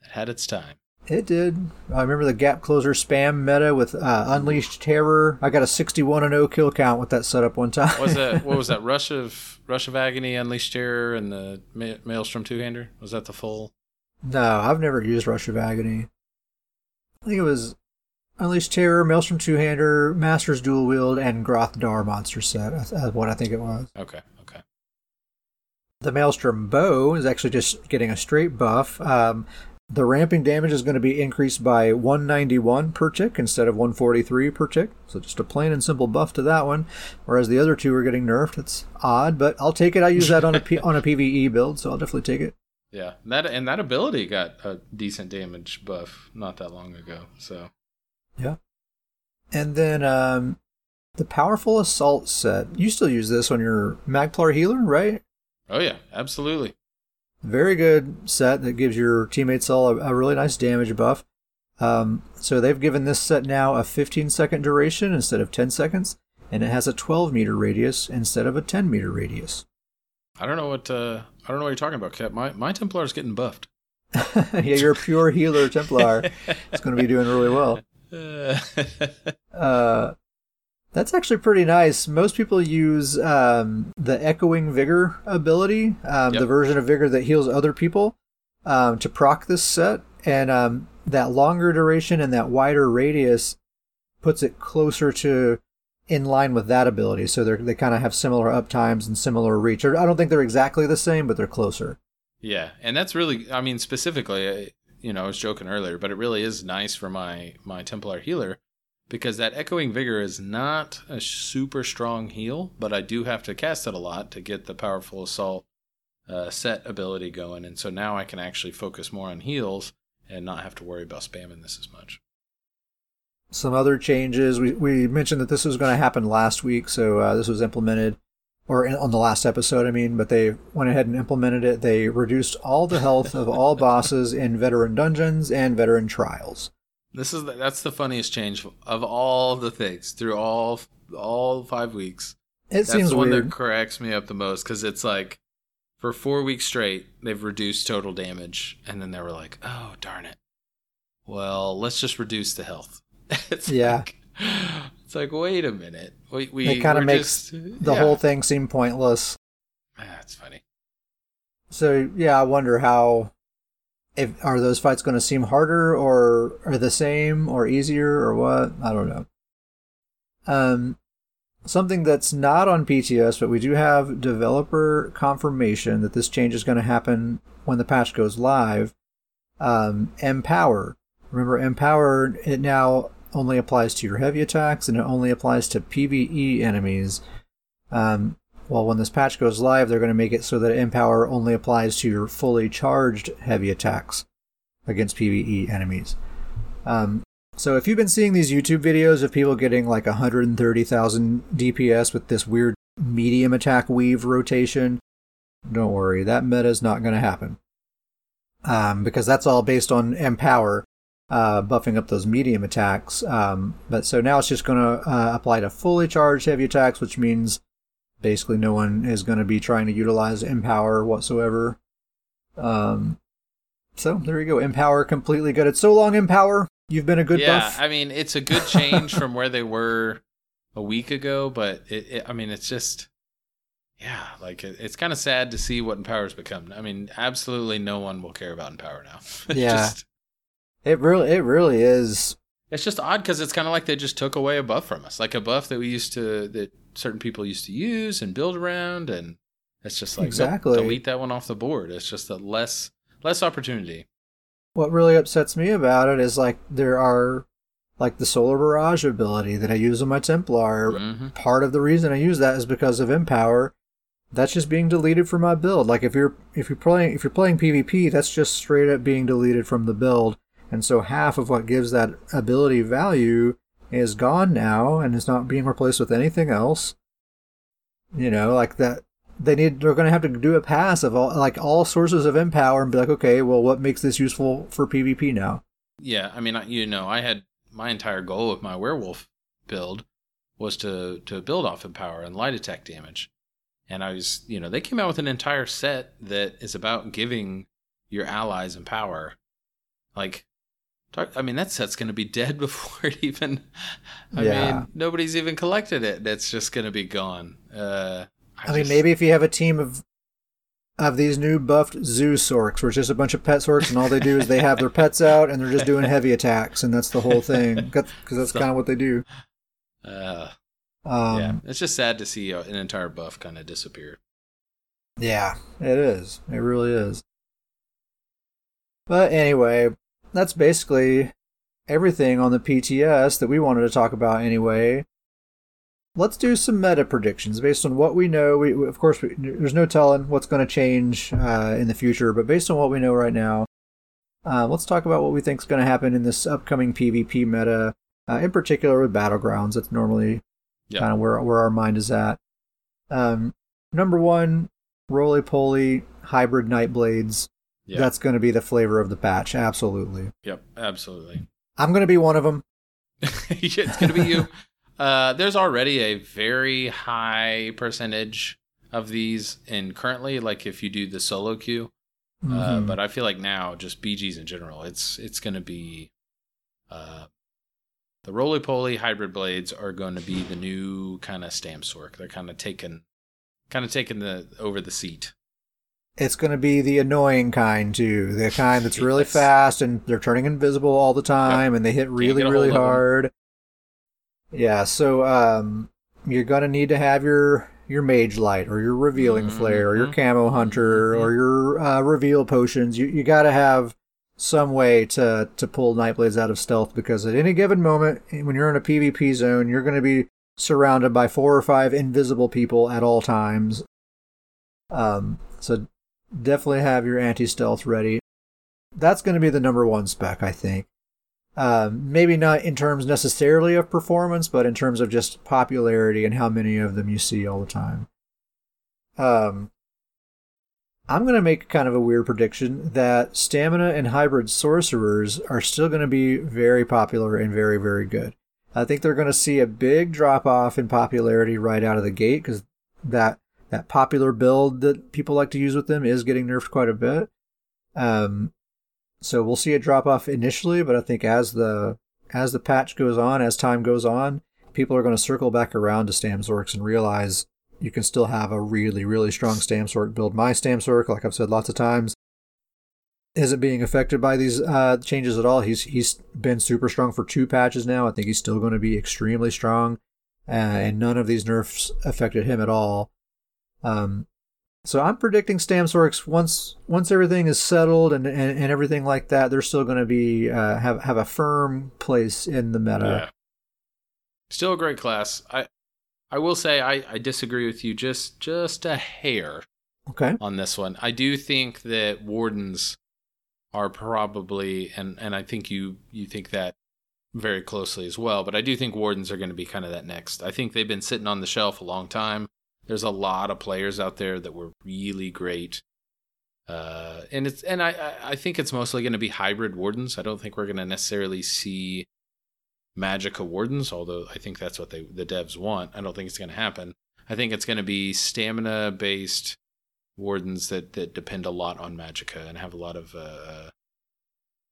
It had its time. It did. I remember the gap closer spam meta with uh, Unleashed Terror. I got a 61 and 0 kill count with that setup one time. Was that what was that? *laughs* Rush of Rush of Agony, Unleashed Terror, and the Ma- Maelstrom two hander. Was that the full? No, I've never used Rush of Agony. I think it was Unleashed Terror, Maelstrom Two Hander, Master's Dual Wield, and Grothdarr monster set. That's what I think it was. Okay, okay. The Maelstrom Bow is actually just getting a straight buff. Um, the ramping damage is going to be increased by 191 per tick instead of 143 per tick. So just a plain and simple buff to that one. Whereas the other two are getting nerfed. It's odd, but I'll take it. I use that on a P- on a PVE build, so I'll definitely take it. Yeah, that and that ability got a decent damage buff not that long ago. So Yeah. And then um, the powerful assault set. You still use this on your Magplar healer, right? Oh yeah, absolutely. Very good set that gives your teammates all a, a really nice damage buff. Um, so they've given this set now a 15 second duration instead of 10 seconds, and it has a 12 meter radius instead of a 10 meter radius. I don't know what uh, I don't know what you're talking about, Cap. My my Templar is getting buffed. *laughs* *laughs* yeah, you're a pure healer Templar. It's going to be doing really well. *laughs* Uh, Uh, That's actually pretty nice. Most people use um, the Echoing Vigor ability, um, Yep. the version of Vigor that heals other people, um, to proc this set. And um, that longer duration and that wider radius puts it closer to in line with that ability. So they they kind of have similar uptimes and similar reach. Or I don't think they're exactly the same, but they're closer. Yeah, and that's really, I mean, specifically, you know, I was joking earlier, but it really is nice for my my Templar healer because that Echoing Vigor is not a super strong heal, but I do have to cast it a lot to get the powerful assault uh, set ability going, and so now I can actually focus more on heals and not have to worry about spamming this as much. Some other changes. We, we mentioned that this was going to happen last week, so uh, this was implemented, or in, on the last episode, I mean, but they went ahead and implemented it. They reduced all the health of all *laughs* bosses in veteran dungeons and veteran trials. This is the, that's the funniest change of all the things through all all five weeks. It That's seems the one weird. that cracks me up the most because it's like for four weeks straight they've reduced total damage, and then they were like, "Oh darn it! Well, let's just reduce the health." *laughs* it's Yeah. like, it's like wait a minute. We we It kinda makes just- the yeah. whole thing seem pointless. Ah, it's funny. So yeah, I wonder how if are those fights going to seem harder or are the same or easier or what? I don't know. Um something that's not on PTS but we do have developer confirmation that this change is going to happen when the patch goes live. Um Empower. Remember Empower it now only applies to your heavy attacks and it only applies to PvE enemies. Um well, when this patch goes live, they're going to make it so that Empower only applies to your fully charged heavy attacks against PvE enemies. Um, so if you've been seeing these YouTube videos of people getting like 130,000 DPS with this weird medium attack weave rotation, don't worry, that meta is not going to happen. Um, because that's all based on Empower uh, buffing up those medium attacks. Um, but so now it's just going to uh, apply to fully charged heavy attacks, which means basically no one is going to be trying to utilize empower whatsoever um so there you go empower completely good it's so long empower you've been a good yeah, buff I mean it's a good change from where they were a week ago, but it, it I mean it's just yeah, like it, it's kind of sad to see what Empower's become. I mean, absolutely no one will care about Empower now. *laughs* Yeah. just, it really it really is it's just odd because it's kind of like they just took away a buff from us, like a buff that we used to that certain people used to use and build around, and it's just like Exactly. delete that one off the board. It's just a less less opportunity. what really upsets me about it is like there are like the solar barrage ability that i use on my templar hmm part of the reason I use that is because of Empower. That's just being deleted from my build. Like if you're if you're playing if you're playing PvP, that's just straight up being deleted from the build. And so half of what gives that ability value is gone now and is not being replaced with anything else. You know, like that they need they're going to have to do a pass of all like all sources of Empower and be like, "Okay, well what makes this useful for PvP now?" Yeah, I mean, you know, I had my entire goal of my werewolf build was to to build off empower and light attack damage, and I was, you know, they came out with an entire set that is about giving your allies empower. Like, I mean, that set's going to be dead *laughs* before it even. I Yeah. mean, nobody's even collected it. It's just going to be gone. Uh, I mean, just- maybe if you have a team of of these new buffed zoo sorcs, where it's just a bunch of pet sorcs, and all they do is they have their pets out and they're just doing heavy attacks, and that's the whole thing. Because *laughs* that's kind of what they do. Uh, Um, yeah, it's just sad to see uh, an entire buff kind of disappear. yeah, it is. It really is. But anyway, that's basically everything on the PTS that we wanted to talk about. Anyway, let's do some meta predictions based on what we know. We, of course, we, there's no telling what's going to change uh, in the future, but based on what we know right now, uh, let's talk about what we think is going to happen in this upcoming PvP meta. Uh, in particular, with battlegrounds, that's normally Yeah. kind of where where our mind is at. Um, number one, roly poly hybrid night blades. Yeah. That's going to be the flavor of the patch. Absolutely. Yep, absolutely. I'm going to be one of them. *laughs* it's going to be you. *laughs* Uh, there's already a very high percentage of these, and currently, like if you do the solo queue, uh, Mhm. but I feel like now just BGs in general, it's it's going to be uh, the roly poly hybrid blades are going to be the new kind of stamps work. They're kind of taking, kind of taking the over the seat. It's going to be the annoying kind too, the kind that's really Yes. fast and they're turning invisible all the time and they hit really really hold of 'em. hard. Yeah, so um, you're going to need to have your your mage light or your revealing flare or your Mhm. camo hunter or your uh, reveal potions. You you got to have some way to to pull Nightblades out of stealth because at any given moment when you're in a PvP zone, you're going to be surrounded by four or five invisible people at all times. Um, so definitely have your anti-stealth ready. That's going to be the number one spec, I think. Um, maybe not in terms necessarily of performance, but in terms of just popularity and how many of them you see all the time. Um, I'm going to make kind of a weird prediction that stamina and hybrid sorcerers are still going to be very popular and very, very good. I think they're going to see a big drop off in popularity right out of the gate because that that popular build that people like to use with them is getting nerfed quite a bit. Um, so we'll see a drop off initially, but I think as the as the patch goes on, as time goes on, people are going to circle back around to Stamsorcs and realize you can still have a really, really strong Stamsorc build. My Stamsorc, like I've said lots of times, isn't being affected by these uh, changes at all. He's he's been super strong for two patches now. I think he's still going to be extremely strong, uh, and none of these nerfs affected him at all. Um, so I'm predicting Stamsorcs once once everything is settled and, and, and everything like that, they're still going to be uh, have have a firm place in the meta. Yeah. Still a great class. I I will say I, I disagree with you just just a hair Okay. on this one. I do think that wardens are probably and and I think you you think that very closely as well, but I do think wardens are going to be kind of that next. I think they've been sitting on the shelf a long time. There's a lot of players out there that were really great. Uh, and it's and I I- think it's mostly going to be hybrid wardens. I don't think we're going to necessarily see Magicka wardens, although I think that's what they the devs want. I don't think it's going to happen. I think it's going to be stamina based wardens that that depend a lot on Magicka and have a lot of uh,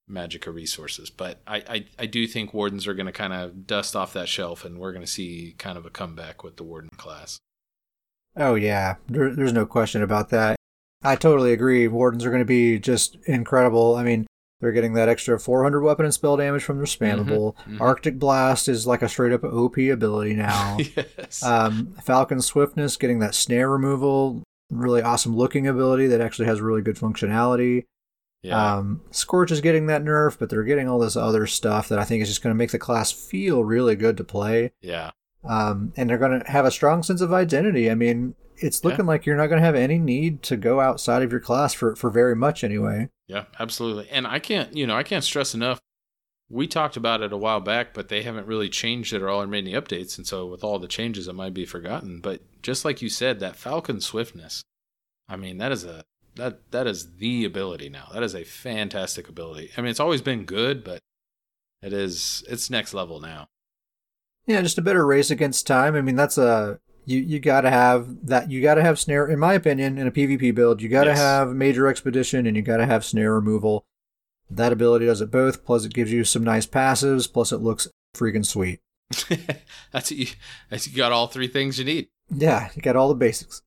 Magicka resources. But I, I I do think wardens are going to kind of dust off that shelf, and we're going to see kind of a comeback with the warden class. Oh yeah, there, there's no question about that. I totally agree. Wardens are going to be just incredible. I mean, they're getting that extra 400 weapon and spell damage from their spammable. mhm. Arctic Blast is like a straight up OP ability *laughs* now. yes. um, Falcon Swiftness getting that snare removal, really awesome looking ability that actually has really good functionality. yeah. Um, Scorch is getting that nerf, but they're getting all this other stuff that I think is just going to make the class feel really good to play. yeah. Um, and they're going to have a strong sense of identity. I mean, it's Yeah. looking like you're not going to have any need to go outside of your class for, for very much anyway. Yeah, absolutely. And I can't, you know, I can't stress enough. We talked about it a while back, but they haven't really changed it or all or made any updates. And so with all the changes, it might be forgotten. But just like you said, that Falcon swiftness, I mean, that is a that that is the ability now. That is a fantastic ability. I mean, it's always been good, but it is it's next level now. Yeah, just a better race against time. I mean, that's a you you got to have that. You got to have snare. In my opinion, in a PvP build, you got to Yes. have major expedition and you got to have snare removal. That ability does it both. Plus, it gives you some nice passives. Plus, it looks freaking sweet. *laughs* that's you, that's you got all three things you need. Yeah, you got all the basics.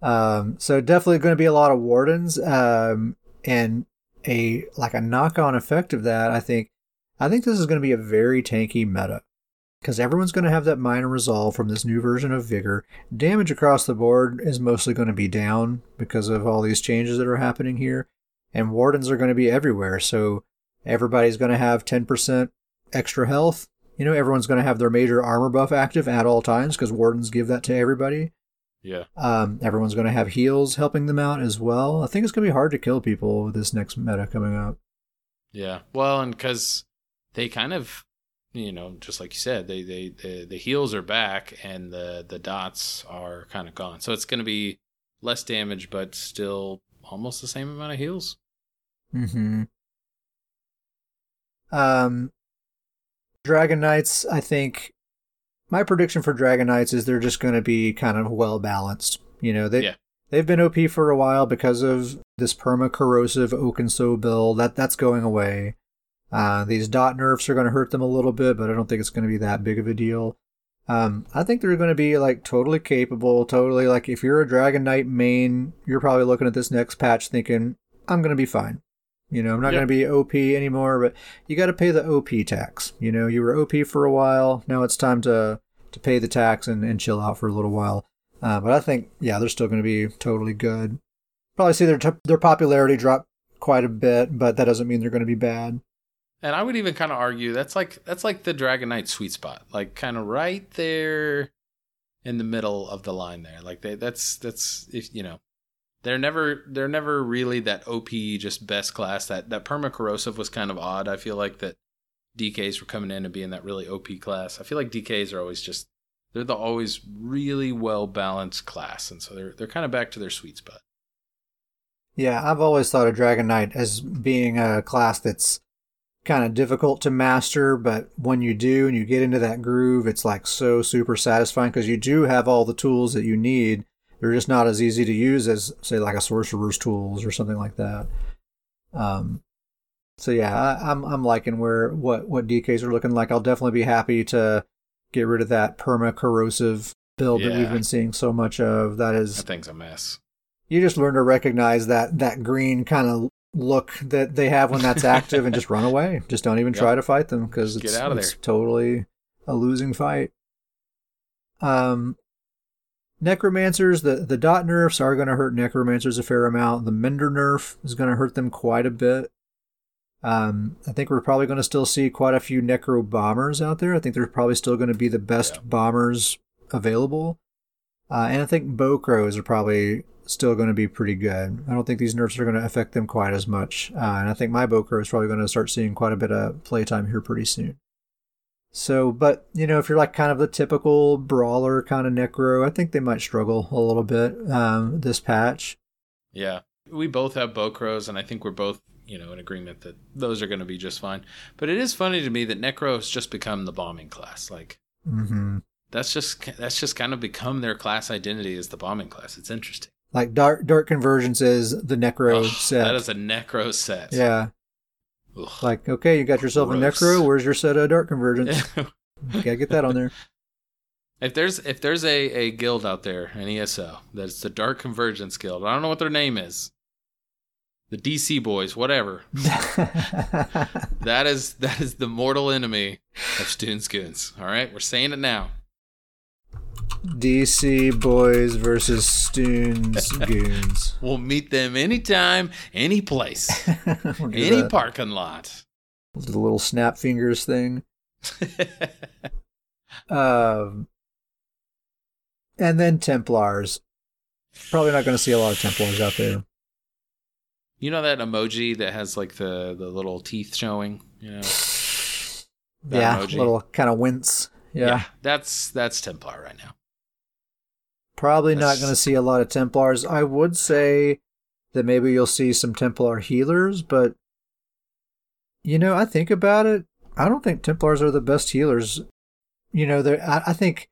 Um, so definitely going to be a lot of wardens. Um, and a like a knock-on effect of that, I think. I think this is going to be a very tanky meta because everyone's going to have that minor resolve from this new version of Vigor. Damage across the board is mostly going to be down because of all these changes that are happening here, and wardens are going to be everywhere. So everybody's going to have 10% extra health. You know, everyone's going to have their major armor buff active at all times because wardens give that to everybody. Yeah. Um, everyone's going to have heals helping them out as well. I think it's going to be hard to kill people with this next meta coming up. Yeah. Well, and because they kind of, you know, just like you said, they, they, the the heals are back and the, the dots are kind of gone. So it's going to be less damage, but still almost the same amount of heals. Mm-hmm. Um, Dragon Knights, I think my prediction for Dragon Knights is they're just going to be kind of well balanced. You know, they Yeah. they've been OP for a while because of this perma corrosive Oakensoul build that that's going away. Uh, these dot nerfs are going to hurt them a little bit, but I don't think it's going to be that big of a deal. Um, I think they're going to be like totally capable, totally like if you're a Dragon Knight main, you're probably looking at this next patch thinking, I'm going to be fine. You know, I'm not Yeah. going to be OP anymore, but you got to pay the OP tax. You know, you were OP for a while. Now it's time to, to pay the tax and, and chill out for a little while. Uh, but I think, yeah, they're still going to be totally good. Probably see their, t- their popularity drop quite a bit, but that doesn't mean they're going to be bad. And I would even kind of argue that's like that's like the Dragon Knight sweet spot, like kind of right there in the middle of the line there. Like they, that's that's if you know, they're never they're never really that OP just best class. That that perma corrosive was kind of odd. I feel like that DKs were coming in and being that really OP class. I feel like DKs are always just they're the always really well balanced class, and so they're they're kind of back to their sweet spot. Yeah, I've always thought of Dragon Knight as being a class that's kind of difficult to master, but when you do and you get into that groove, it's like so super satisfying because you do have all the tools that you need. They're just not as easy to use as, say, like a sorcerer's tools or something like that. Um, so yeah, I, I'm I'm liking where what what DKs are looking like. I'll definitely be happy to get rid of that perma corrosive build that we've been seeing so much of. That is That thing's a mess. you just learn to recognize that that green kind of look that they have when that's active and just run *laughs* away. Just don't even Yep. try to fight them because it's, it's totally a losing fight. Um, necromancers, the the dot nerfs are going to hurt necromancers a fair amount. The mender nerf is going to hurt them quite a bit. Um, I think we're probably going to still see quite a few necro bombers out there. I think there's probably still going to be the best Yeah. bombers available. Uh, and I think bow crows are probably still going to be pretty good. I don't think these nerfs are going to affect them quite as much. Uh, and I think my Boker is probably going to start seeing quite a bit of playtime here pretty soon. So, but, you know, if you're like kind of the typical brawler kind of necro, I think they might struggle a little bit um, this patch. Yeah. We both have bow crows, and I think we're both, you know, in agreement that those are going to be just fine. But it is funny to me that Necro has just become the bombing class. Like hmm that's just that's just kind of become their class identity as the bombing class. It's interesting. Like dark dark convergence is the necro Oh, set. That is a Necro set. yeah. Ugh. Like, okay, you got yourself Gross. a necro. Where's your set of dark convergence? you *laughs* gotta get that on there. *laughs* if there's if there's a, a guild out there, an ESO, that's the Dark Convergence Guild. I don't know what their name is. The DC boys, whatever. *laughs* That is that is the mortal enemy of Stoon's Goons. All right, we're saying it now. DC boys versus Stoons *laughs* goons. We'll meet them anytime, any place, *laughs* We'll any the, parking lot. the little snap fingers thing. *laughs* Um, and then Templars. Probably not going to see a lot of Templars out there. you know that emoji that has like the the little teeth showing. You know, That yeah, emoji? little kind of wince. Yeah, that's that's Templar right now. probably not going to see a lot of Templars. I would say that maybe you'll see some Templar healers, but you know, I think about it. I don't think Templars are the best healers. You know, they're, I, I think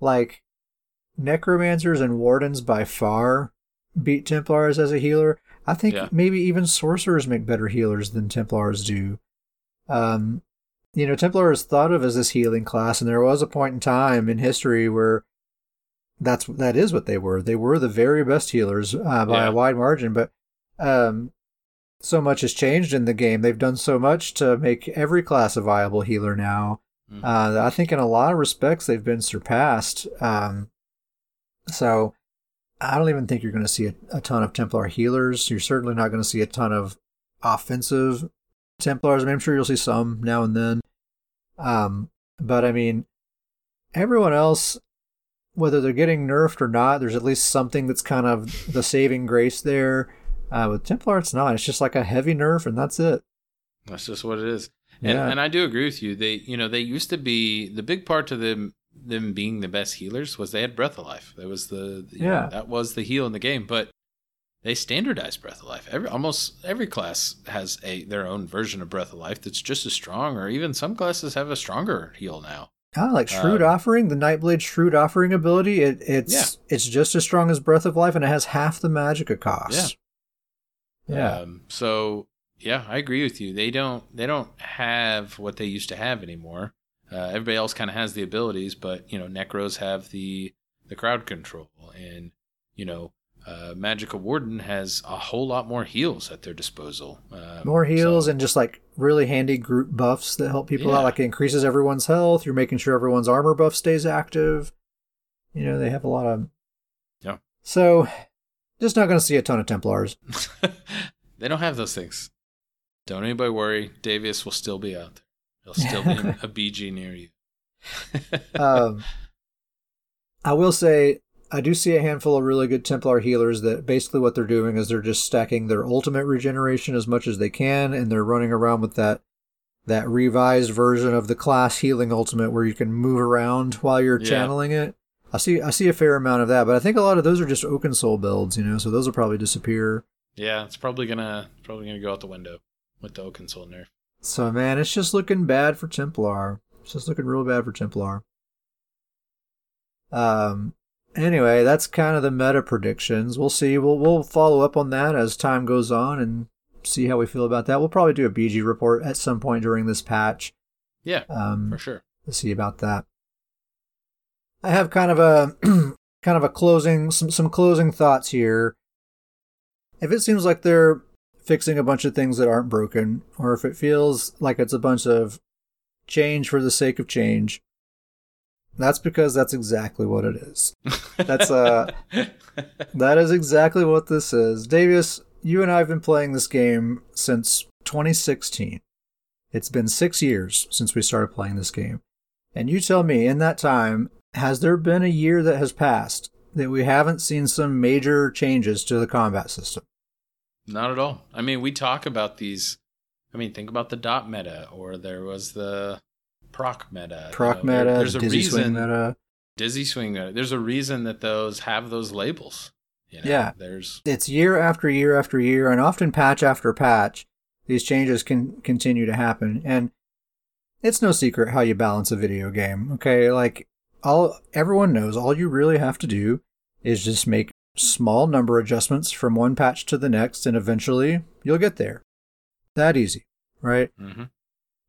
like necromancers and wardens by far beat Templars as a healer. I think Yeah. maybe even sorcerers make better healers than Templars do. Um, you know, Templar is thought of as this healing class, and there was a point in time in history where that's that is what they were. They were the very best healers uh, by Yeah. a wide margin, but um, so much has changed in the game. They've done so much to make every class a viable healer now. Mhm. Uh, I think in a lot of respects they've been surpassed. Um, so I don't even think you're going to see a, a ton of Templar healers. You're certainly not going to see a ton of offensive Templars. I mean, I'm sure you'll see some now and then. Um, but I mean, everyone else, whether they're getting nerfed or not, there's at least something that's kind of the saving grace there. Uh, with Templar, it's not. It's just like a heavy nerf, and that's it. That's just what it is. And Yeah. and I do agree with you. They you know they used to be the big part to them them being the best healers was they had breath of life. That was the know, Yeah. that was the heal in the game. But they standardized breath of life. Every almost every class has a their own version of breath of life that's just as strong, or even some classes have a stronger heal now. I like Shrewd Um, Offering, the Nightblade Shrewd Offering ability. It, it's Yeah. it's just as strong as Breath of Life, and it has half the magic it costs. Yeah. Um, so Yeah, I agree with you. They don't they don't have what they used to have anymore. Uh, everybody else kind of has the abilities, but you know, Necros have the the crowd control, and you know, uh, Magicka Warden has a whole lot more heals at their disposal. Um, More heals so- and just like really handy group buffs that help people Yeah. out. Like it increases everyone's health. You're making sure everyone's armor buff stays active. You know, they have a lot of. Yeah. So, just not going to see a ton of Templars. *laughs* they don't have those things. Don't anybody worry. Davius will still be out there. He'll *laughs* still be a BG near you. *laughs* um, I will say I do see a handful of really good Templar healers that basically what they're doing is they're just stacking their ultimate regeneration as much as they can, and they're running around with that that revised version of the class healing ultimate where you can move around while you're Yeah. channeling it. I see I see a fair amount of that, but I think a lot of those are just Oakensoul builds, you know, so those will probably disappear. yeah, it's probably gonna probably gonna go out the window with the Oakensoul nerf. So man, it's just looking bad for Templar. It's just looking real bad for Templar. Um anyway, that's kind of the meta predictions. We'll see. We'll we'll follow up on that as time goes on and see how we feel about that. We'll probably do a BG report at some point during this patch. Yeah, Um for sure. to see about that. I have kind of a *clears throat* kind of a closing some some closing thoughts here. If it seems like they're fixing a bunch of things that aren't broken, or if it feels like it's a bunch of change for the sake of change, that's because that's exactly what it is. That's, uh, *laughs* That is exactly what this is. Davius, you and I have been playing this game since 2016. It's been six years since we started playing this game. And you tell me, in that time, has there been a year that has passed that we haven't seen some major changes to the combat system? Not at all. I mean, we talk about these. I mean, think about the dot meta, or there was the proc meta. you Proc there- meta, there's a dizzy reason. swing meta. Dizzy swing meta. There's a reason that those have those labels. You know, Yeah. There's It's year after year after year, and often patch after patch, these changes can continue to happen. And it's no secret how you balance a video game. Okay, like all everyone knows, all you really have to do is just make small number adjustments from one patch to the next, and eventually you'll get there. That easy, right? hmm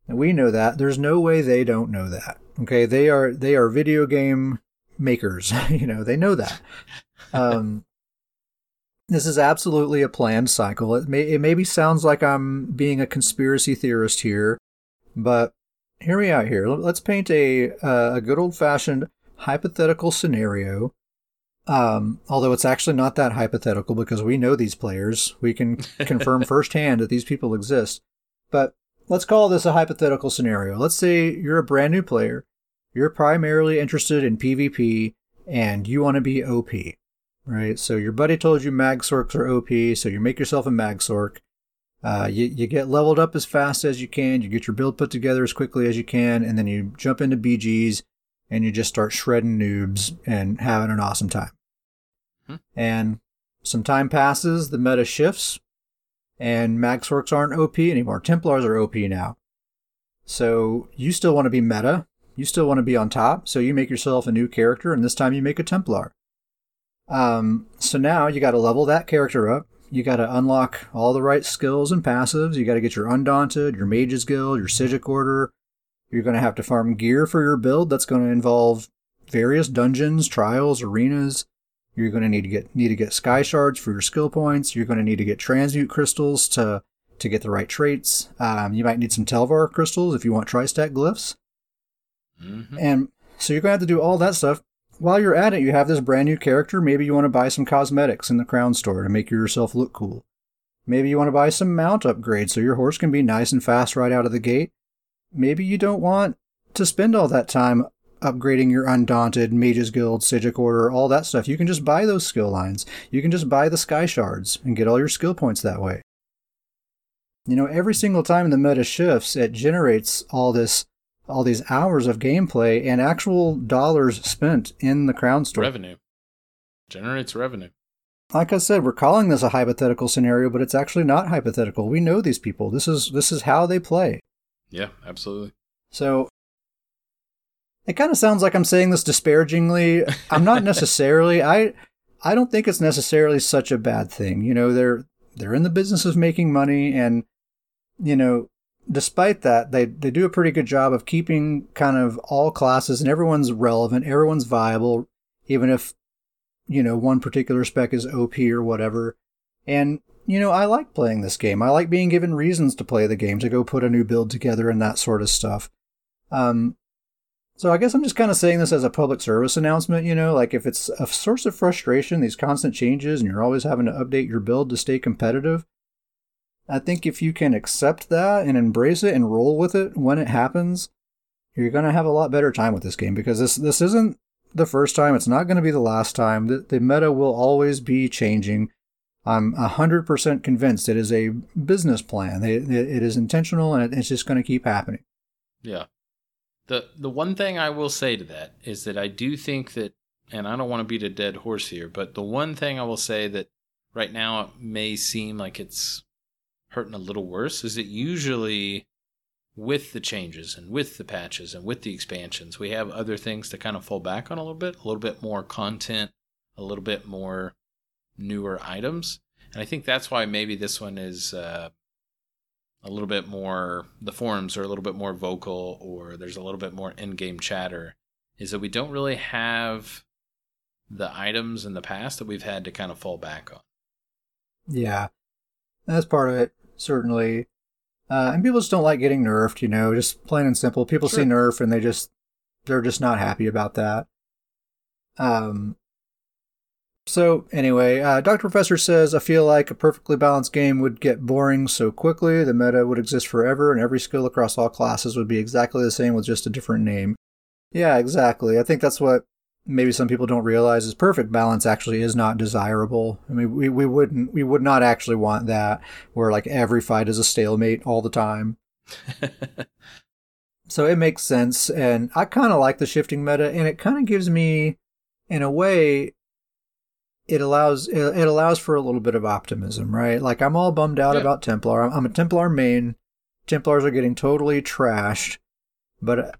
And we know that. There's no way they don't know that. Okay, they are they are video game makers. *laughs* you know, they know that. Um, this is absolutely a planned cycle. It may it maybe sounds like I'm being a conspiracy theorist here, but hear me out here. Let's paint a a good old fashioned hypothetical scenario. Um, although it's actually not that hypothetical because we know these players. We can *laughs* confirm firsthand that these people exist. But let's call this a hypothetical scenario. Let's say you're a brand new player. You're primarily interested in PvP and you want to be OP, right? So your buddy told you Magsorcs are OP, so you make yourself a Magsorc. Uh, you, you get leveled up as fast as you can, you get your build put together as quickly as you can, and then you jump into BGs and you just start shredding noobs and having an awesome time. Hmm. And some time passes, the meta shifts, and Magsorcs aren't OP anymore. Templars are OP now. So you still want to be meta. You still want to be on top. So you make yourself a new character, and this time you make a Templar. Um, so now you got to level that character up. You got to unlock all the right skills and passives. You got to get your Undaunted, your Mage's Guild, your Psijic Order. You're going to have to farm gear for your build. That's going to involve various dungeons, trials, arenas. You're going to need to get need to get sky shards for your skill points. You're going to need to get transmute crystals to to get the right traits. Um, you might need some Telvar crystals if you want tri-stat glyphs. hmm And so you're going to have to do all that stuff. While you're at it, you have this brand new character. Maybe you want to buy some cosmetics in the crown store to make yourself look cool. Maybe you want to buy some mount upgrades so your horse can be nice and fast right out of the gate. Maybe you don't want to spend all that time upgrading your Undaunted, Mage's Guild, Psijic Order, all that stuff. You can just buy those skill lines. You can just buy the Sky Shards and get all your skill points that way. You know, every single time the meta shifts, it generates all this all these hours of gameplay and actual dollars spent in the crown store. Revenue generates revenue. Like I said, we're calling this a hypothetical scenario, but it's actually not hypothetical. We know these people. This is this is how they play. Yeah, absolutely. So it kind of sounds like I'm saying this disparagingly. I'm not *laughs* necessarily. I I don't think it's necessarily such a bad thing. You know, they're they're in the business of making money and you know, despite that, they, they do a pretty good job of keeping kind of all classes and everyone's relevant, everyone's viable, even if, you know, one particular spec is OP or whatever. And, you know, I like playing this game. I like being given reasons to play the game, to go put a new build together and that sort of stuff. Um, so I guess I'm just kind of saying this as a public service announcement, you know, like if it's a source of frustration, these constant changes, and you're always having to update your build to stay competitive, I think if you can accept that and embrace it and roll with it when it happens, you're going to have a lot better time with this game because this this isn't the first time, it's not going to be the last time. The, the meta will always be changing. I'm 100% convinced it is a business plan. It, it is intentional and it's just going to keep happening. Yeah. The the one thing I will say to that is that I do think that and I don't want to beat a dead horse here, but the one thing I will say that right now it may seem like it's hurting a little worse is that usually with the changes and with the patches and with the expansions, we have other things to kind of fall back on a little bit, a little bit more content, a little bit more newer items. And I think that's why maybe this one is uh, a little bit more, the forums are a little bit more vocal or there's a little bit more in game chatter, is that we don't really have the items in the past that we've had to kind of fall back on. Yeah, that's part of it, certainly. Uh, and people just don't like getting nerfed, you know, just plain and simple. People sure. see nerf and they just, they're just not happy about that. Um, so, anyway, uh, Dr. Professor says, I feel like a perfectly balanced game would get boring so quickly, the meta would exist forever, and every skill across all classes would be exactly the same with just a different name. Yeah, exactly. I think that's what maybe some people don't realize is perfect balance actually is not desirable. I mean, we, we wouldn't, we would not actually want that where like every fight is a stalemate all the time. *laughs* so it makes sense. And I kind of like the shifting meta and it kind of gives me, in a way, it allows it allows for a little bit of optimism, right? Like I'm all bummed out yeah. about Templar. I'm a Templar main. Templars are getting totally trashed, but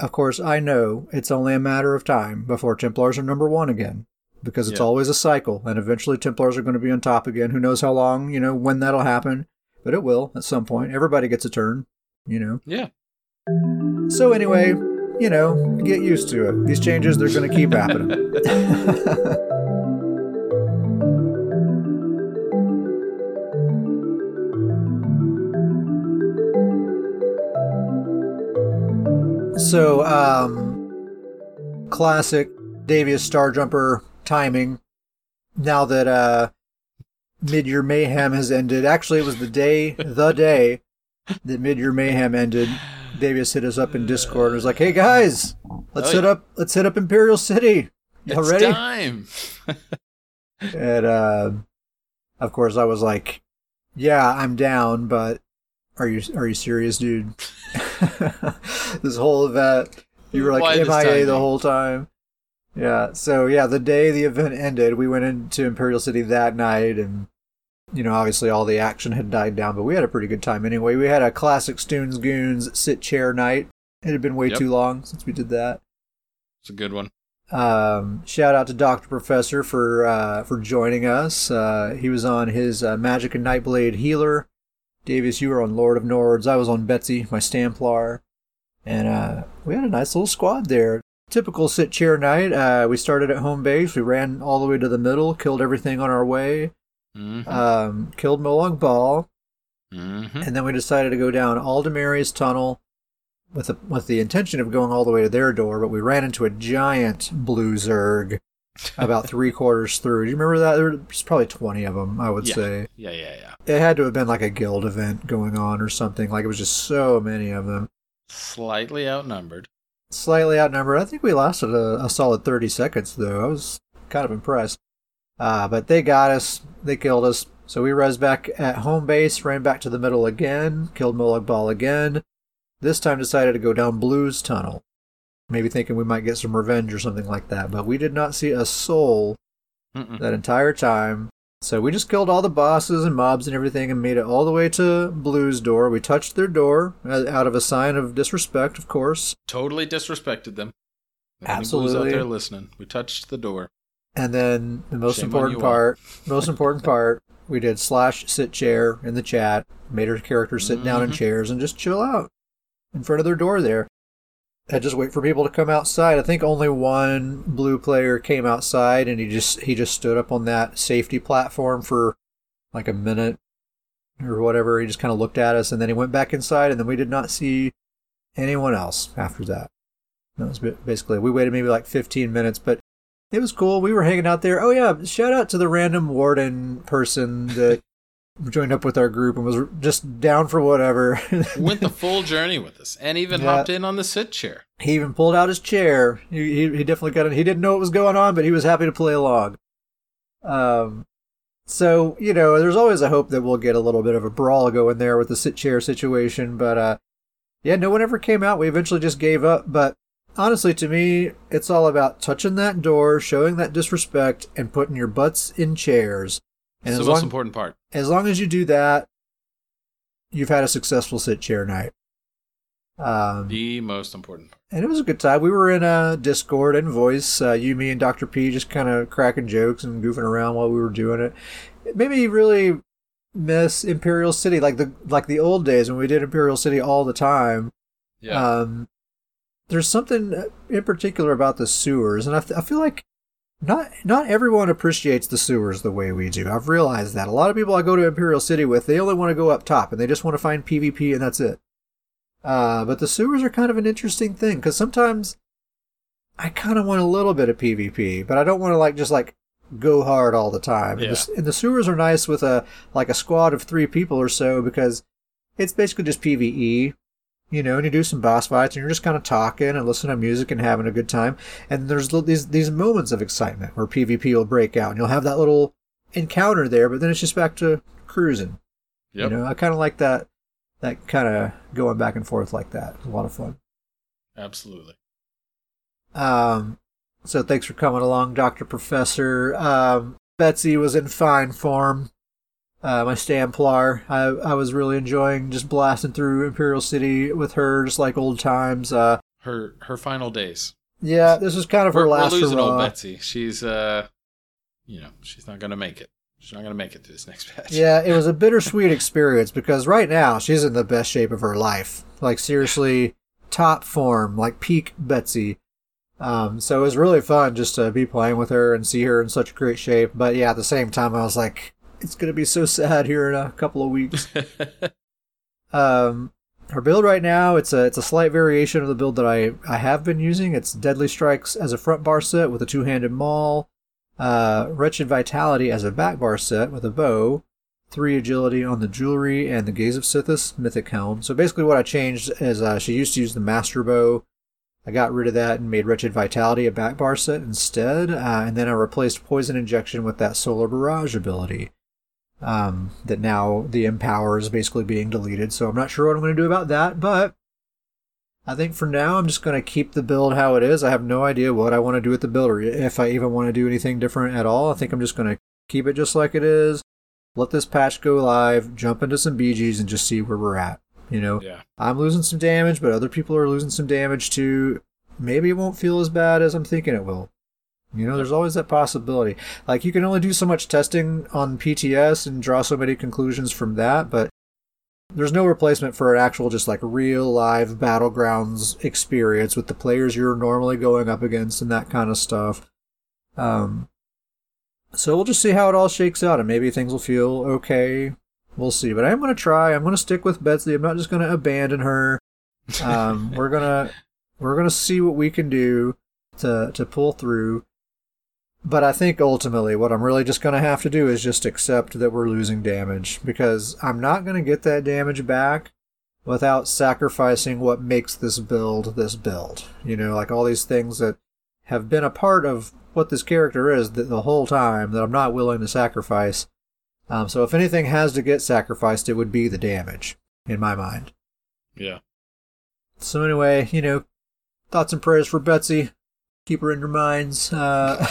of course I know it's only a matter of time before Templars are number one again, because it's yeah. always a cycle, and eventually Templars are going to be on top again. Who knows how long? You know when that'll happen, but it will at some point. Everybody gets a turn, you know. Yeah. So anyway, you know, get used to it. These changes they're going to keep happening. *laughs* *laughs* So, um, classic Davius Starjumper timing. Now that uh, Mid-Year Mayhem has ended, actually, it was the day, the day that Mid-Year Mayhem ended. Davius hit us up in Discord and was like, "Hey guys, let's oh, hit up, let's hit up Imperial City. You it's ready?" time. *laughs* and uh, of course, I was like, "Yeah, I'm down, but are you are you serious, dude?" *laughs* *laughs* this whole event. You were like MIA the whole time. Yeah. So yeah, the day the event ended, we went into Imperial City that night, and you know, obviously all the action had died down, but we had a pretty good time anyway. We had a classic Stoons Goons sit chair night. It had been way yep. too long since we did that. It's a good one. Um, shout out to Doctor Professor for uh, for joining us. Uh, he was on his uh, Magic and Nightblade healer Davius, you were on Lord of Nords. I was on Betsy, my Stamplar. And uh, we had a nice little squad there. Typical sit chair night. Uh, we started at home base. We ran all the way to the middle, killed everything on our way, mm-hmm. um, killed Molag Bal. Mm-hmm. And then we decided to go down Aldmeri's tunnel with the, with the intention of going all the way to their door, but we ran into a giant blue Zerg about three quarters through. Do you remember that? There's probably 20 of them, I would yeah. say. Yeah, yeah, yeah. It had to have been like a guild event going on or something. Like it was just so many of them. Slightly outnumbered. Slightly outnumbered. I think we lasted a, a solid 30 seconds, though. I was kind of impressed. Uh, but they got us. They killed us. So we res back at home base, ran back to the middle again, killed Molag Bal again. This time decided to go down Blues Tunnel maybe thinking we might get some revenge or something like that. But we did not see a soul Mm-mm. that entire time. So we just killed all the bosses and mobs and everything and made it all the way to Blue's door. We touched their door uh, out of a sign of disrespect, of course. Totally disrespected them. Absolutely. out there listening. We touched the door. And then the most Shame important part, most *laughs* important part, we did slash sit chair in the chat, made our characters sit down in Mhm. chairs and just chill out in front of their door there. And just wait for people to come outside. I think only one blue player came outside and he just he just stood up on that safety platform for like a minute or whatever. He just kind of looked at us and then he went back inside and then we did not see anyone else after that. That was basically we waited maybe like 15 minutes, but it was cool. We were hanging out there. Oh yeah, shout out to the random warden person that joined up with our group and was just down for whatever. *laughs* Went the full journey with us, and even Yeah. hopped in on the sit chair. he even pulled out his chair. He, he, he definitely got it. He didn't know what was going on, but he was happy to play along. Um, so you know, there's always a hope that we'll get a little bit of a brawl going there with the sit chair situation. But uh, yeah, no one ever came out. We eventually just gave up. But honestly, to me, it's all about touching that door, showing that disrespect, and putting your butts in chairs. And It's the most long, important part. As long as you do that, you've had a successful sit chair night. Um, The most important and it was a good time. We were in a Discord and voice. Uh, you, me, and Dr. P just kind of cracking jokes and goofing around while we were doing it. It made me really miss Imperial City, like the like the old days when we did Imperial City all the time. Yeah. Um, there's something in particular about the sewers, and I feel like not not everyone appreciates the sewers the way we do. I've realized that a lot of people I go to Imperial City with, they only want to go up top and they just want to find PvP and that's it. Uh, but the sewers are kind of an interesting thing because sometimes I kind of want a little bit of PvP, but I don't want to like just like go hard all the time. And, the, and the sewers are nice with a like a squad of three people or so because it's basically just PVE you know, and you do some boss fights, and you're just kind of talking and listening to music and having a good time. And there's these these moments of excitement where PvP will break out, and you'll have that little encounter there, but then it's just back to cruising. yep. You know, I kind of like that that kind of going back and forth like that. It's a lot of fun. Absolutely. Um, so thanks for coming along, Doctor Professor. Um, Betsy was in fine form. Uh, my Stamplar. I I was really enjoying just blasting through Imperial City with her, just like old times. Uh, Her her final days. Yeah, this was kind of her We're, we're last losing old. Betsy. She's uh, you know, she's not gonna make it. She's not gonna make it to this next *laughs* patch. Yeah, it was a bittersweet experience because right now she's in the best shape of her life. Like seriously, top form, like peak Betsy. Um, so it was really fun just to be playing with her and see her in such great shape. But yeah, at the same time, I was like, it's gonna be so sad here in a couple of weeks. *laughs* *laughs* Um, her build right now, it's a it's a slight variation of the build that I I have been using. It's Deadly Strikes as a front bar set with a two handed maul, uh, Wretched Vitality as a back bar set with a bow, three agility on the jewelry, and the Gaze of Sithis mythic helm. So basically, what I changed is uh, she used to use the Master Bow. I got rid of that and made Wretched Vitality a back bar set instead, uh, and then I replaced Poison Injection with that Solar Barrage ability um, that now the empower is basically being deleted. So I'm not sure what I'm going to do about that, but I think for now I'm just going to keep the build how it is. I have no idea what I want to do with the build or if I even want to do anything different at all. I think I'm just going to keep it just like it is. Let this patch go live, jump into some BGs, and just see where we're at. You know, yeah. I'm losing some damage, but other people are losing some damage too. Maybe it won't feel as bad as I'm thinking it will. You know, there's always that possibility. Like, you can only do so much testing on PTS and draw so many conclusions from that, but there's no replacement for an actual, just like real live battlegrounds experience with the players you're normally going up against and that kind of stuff. Um, so we'll just see how it all shakes out, and maybe things will feel okay. We'll see. But I am going to try. I'm going to stick with Betsy. I'm not just going to abandon her. Um, we're gonna we're gonna see what we can do to to pull through. But I think ultimately what I'm really just going to have to do is just accept that we're losing damage because I'm not going to get that damage back without sacrificing what makes this build this build. You know, like all these things that have been a part of what this character is the, the whole time that I'm not willing to sacrifice. Um, so if anything has to get sacrificed, it would be the damage in my mind. Yeah. So anyway, you know, thoughts and prayers for Betsy. Keep her in your minds. Uh,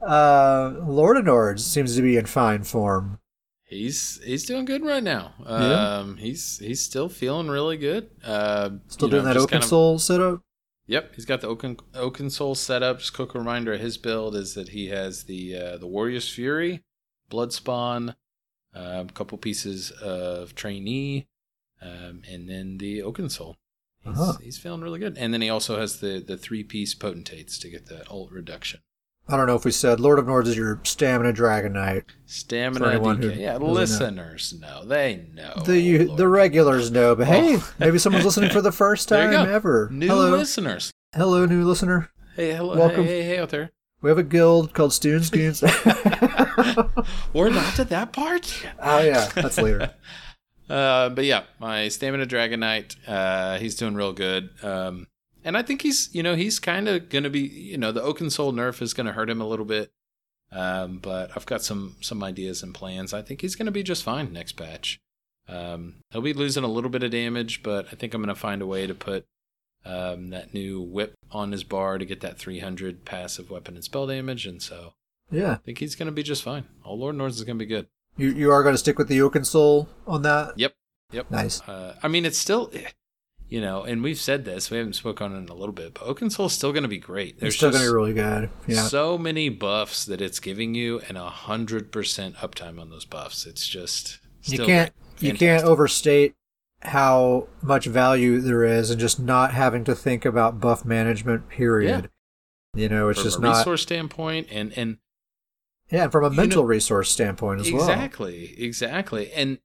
*laughs* uh, Lord of Nords seems to be in fine form. He's he's doing good right now. Yeah. Um, he's he's still feeling really good. Uh, Still you know, doing that open kind of- soul setup. Yep, he's got the Oaken Oakensoul set up. Just quick reminder: his build is that he has the uh, the Warrior's Fury, Bloodspawn, uh, a couple pieces of Trainee, um, and then the Oakensoul. He's, Uh-huh. he's feeling really good. And then he also has the, the three piece Potentates to get that ult reduction. I don't know if we said Lord of Nords is your stamina Dragon Knight. Stamina DK. Yeah, doesn't know. listeners know. They know. the you, Lord. the regulars know, but hey, Oh. maybe someone's listening for the *laughs* first time ever. New hello, listeners. hello, new listener. Hey, hello. Welcome. Hey, hey, hey, out there. We have a guild called Stoon Scoons. *laughs* We're not to that part. oh yeah, that's later. *laughs* Uh, but yeah, my stamina dragon knight, uh, he's doing real good. Um, and I think he's, you know, he's kind of going to be, you know, the Oakensoul nerf is going to hurt him a little bit. Um, but I've got some some ideas and plans. I think he's going to be just fine next patch. Um, he'll be losing a little bit of damage, but I think I'm going to find a way to put um, that new whip on his bar to get that 300 passive weapon and spell damage. And so Yeah, I think he's going to be just fine. All Lord Nords is going to be good. You you are going to stick with the Oakensoul on that. Yep. Yep. Nice. Uh, I mean, it's still, you know, and we've said this, we haven't spoken on it in a little bit, but Oakensoul's still going to be great. It's still going to be really good. Yeah. so many buffs that it's giving you and a hundred percent uptime on those buffs. It's just you can't you can't overstate how much value there is and just not having to think about buff management period Yeah. you know it's from just a not resource standpoint and and yeah and from a mental know- resource standpoint as well exactly exactly and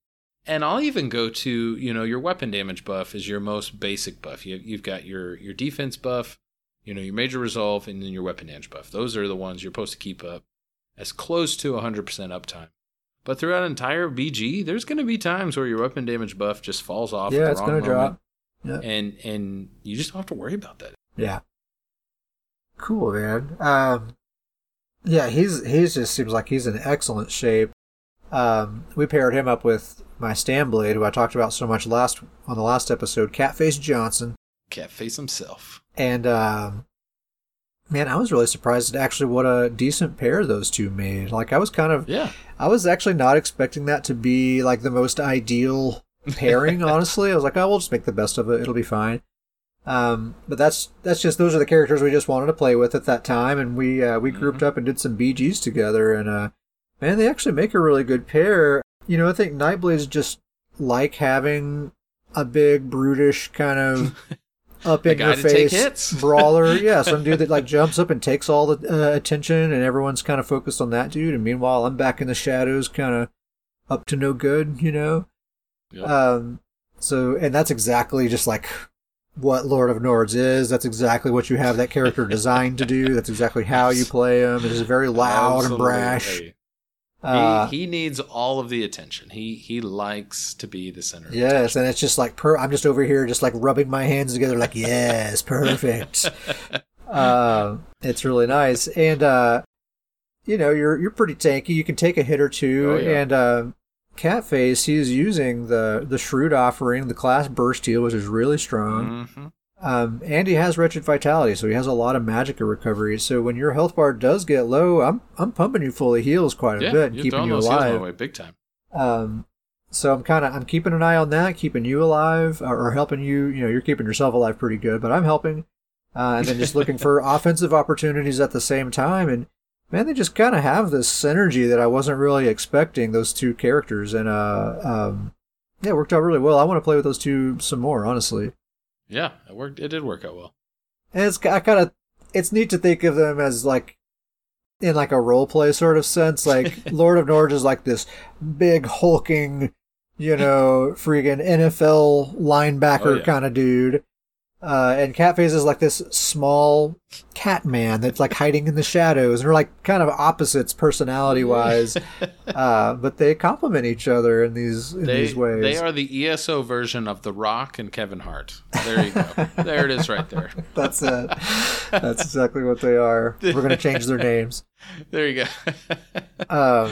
and I'll even go to you know your weapon damage buff is your most basic buff. You you've got your your defense buff, you know your major resolve, and then your weapon damage buff. Those are the ones you're supposed to keep up as close to 100% uptime. But throughout an entire BG, there's going to be times where your weapon damage buff just falls off. yeah it's going to drop yeah and and you just don't have to worry about that. yeah cool man um yeah he's he's just seems like he's in excellent shape um we paired him up with my Stamblade, who I talked about so much last on the last episode, Catface Johnson. Catface himself. And um, man, I was really surprised at actually what a decent pair those two made. Like I was kind of, Yeah. I was actually not expecting that to be like the most ideal *laughs* pairing. honestly, I was like, oh, we'll just make the best of it. It'll be fine. Um, but that's that's just those are the characters we just wanted to play with at that time, and we uh, we grouped up and did some BGs together, and uh, man, they actually make a really good pair. You know, I think Nightblade's just like having a big brutish kind of *laughs* up in your face *laughs* brawler. Yeah, some dude that like jumps up and takes all the uh, attention, and everyone's kind of focused on that dude. And meanwhile, I'm back in the shadows, kind of up to no good. You know. Yep. Um. So, and that's exactly just like what Lord of Nords is. That's exactly what you have that character *laughs* designed to do. That's exactly how you play him. It is very loud and brash. Uh, he, he needs all of the attention. He he likes to be the center. of yes, and it's just like per- I'm just over here, just like rubbing my hands together, like yes, perfect. uh, *laughs* it's really nice, and uh, you know you're you're pretty tanky. You can take a hit or two, Oh, yeah. and uh, Catface he's using the the shrewd offering, the class burst heal, which is really strong. Mhm. Um, and he has wretched vitality, so he has a lot of magic recovery. So when your health bar does get low, I'm I'm pumping you full of heals quite a Yeah, bit, and keeping you those heels my alive. way big time. Um, so I'm kind of I'm keeping an eye on that, keeping you alive, or, or helping you. You know, you're keeping yourself alive pretty good, but I'm helping. Uh, and then just looking for *laughs* offensive opportunities at the same time. And man, they just kind of have this synergy that I wasn't really expecting. Those two characters, and uh, um, yeah, it worked out really well. I want to play with those two some more, honestly. Yeah, it worked. It did work out well. And it's I kind of it's neat to think of them as like in like a role play sort of sense. Like *laughs* Lord of Nords is like this big hulking, you know, freaking NFL linebacker Oh, yeah. kind of dude. Uh, and Catface is like this small cat man that's like hiding in the shadows, and they're like kind of opposites personality wise, *laughs* uh, but they complement each other in these in They these ways. they are the ESO version of The Rock and Kevin Hart. There you go. there it is, right there. *laughs* That's it. That's exactly what they are. We're gonna change their names. *laughs* There you go. Um,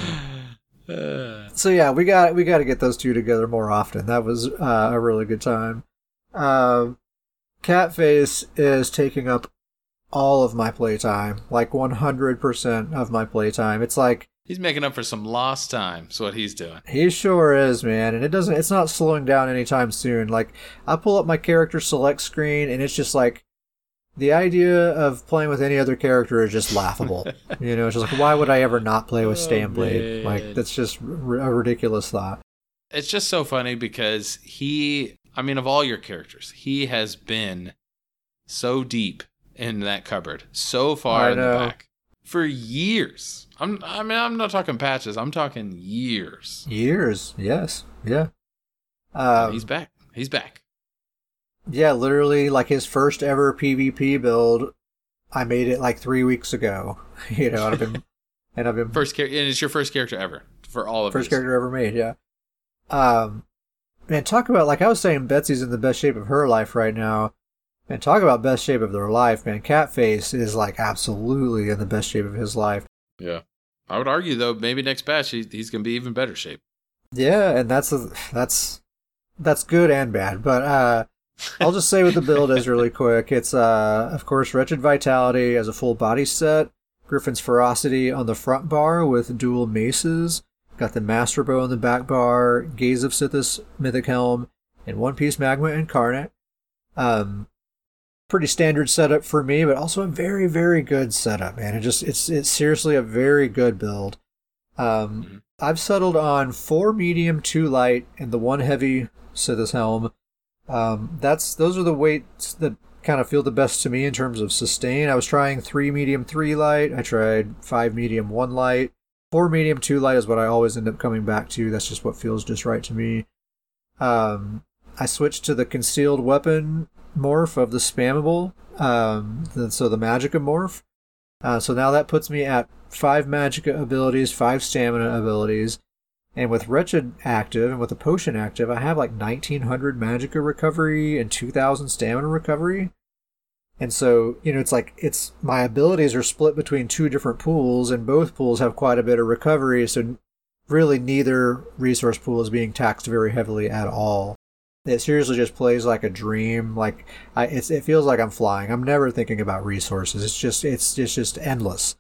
Uh, *sighs* so yeah, we got we got to get those two together more often. That was uh, a really good time. Um, Catface is taking up all of my playtime, like 100% of my playtime. It's like he's making up for some lost time. Is what he's doing. he sure is, man, and it doesn't it's not slowing down anytime soon. Like I pull up my character select screen and it's just like the idea of playing with any other character is just laughable. *laughs* you know, it's just like, why would I ever not play with Oh, Stamblade? man. like, that's just r- a ridiculous thought. It's just so funny because he, I mean, of all your characters, he has been so deep in that cupboard, so far I in the back for years. I'm, I mean, I'm not talking patches. I'm talking years. Years, yes, yeah. Um, he's back. He's back. yeah, literally, like his first ever PvP build, I made it like three weeks ago. *laughs* You know, and I've been, and I've been *laughs* First character, and it's your first character ever for all of first these. character ever made. Yeah. Um, man, talk about like I was saying, Betsy's in the best shape of her life right now. And talk about best shape of their life, man. Catface is like absolutely in the best shape of his life. Yeah, I would argue though, maybe next batch he, he's gonna be even better shape. Yeah, and that's a, that's that's good and bad. But uh, I'll just say what the build is really *laughs* quick. It's uh, of course, Wretched Vitality as a full body set. Gryphon's Ferocity on the front bar with dual maces. Got the Master Bow on the back bar. Gaze of Sithis Mythic Helm, and One Piece Magma Incarnate. Um, pretty standard setup for me, but also a very very good setup, man. It just it's it's seriously a very good build. Um, I've settled on four medium, two light, and the one heavy Sithis helm. Um, that's those are the weights that kind of feel the best to me in terms of sustain. I was trying three medium, three light. I tried five medium, one light. Four medium, two light is what I always end up coming back to. That's just what feels just right to me. Um, I switched to the concealed weapon morph of the spammable. Um, the- so the Magicka morph. Uh, so now that puts me at five Magicka abilities, five stamina abilities. And with Wretched active and with the potion active, I have like 1900 Magicka recovery and 2000 stamina recovery. And so, you know, it's like it's my abilities are split between two different pools, and both pools have quite a bit of recovery. So, really, neither resource pool is being taxed very heavily at all. It seriously just plays like a dream. Like I, it feels like I'm flying. I'm never thinking about resources. It's just, it's, it's just endless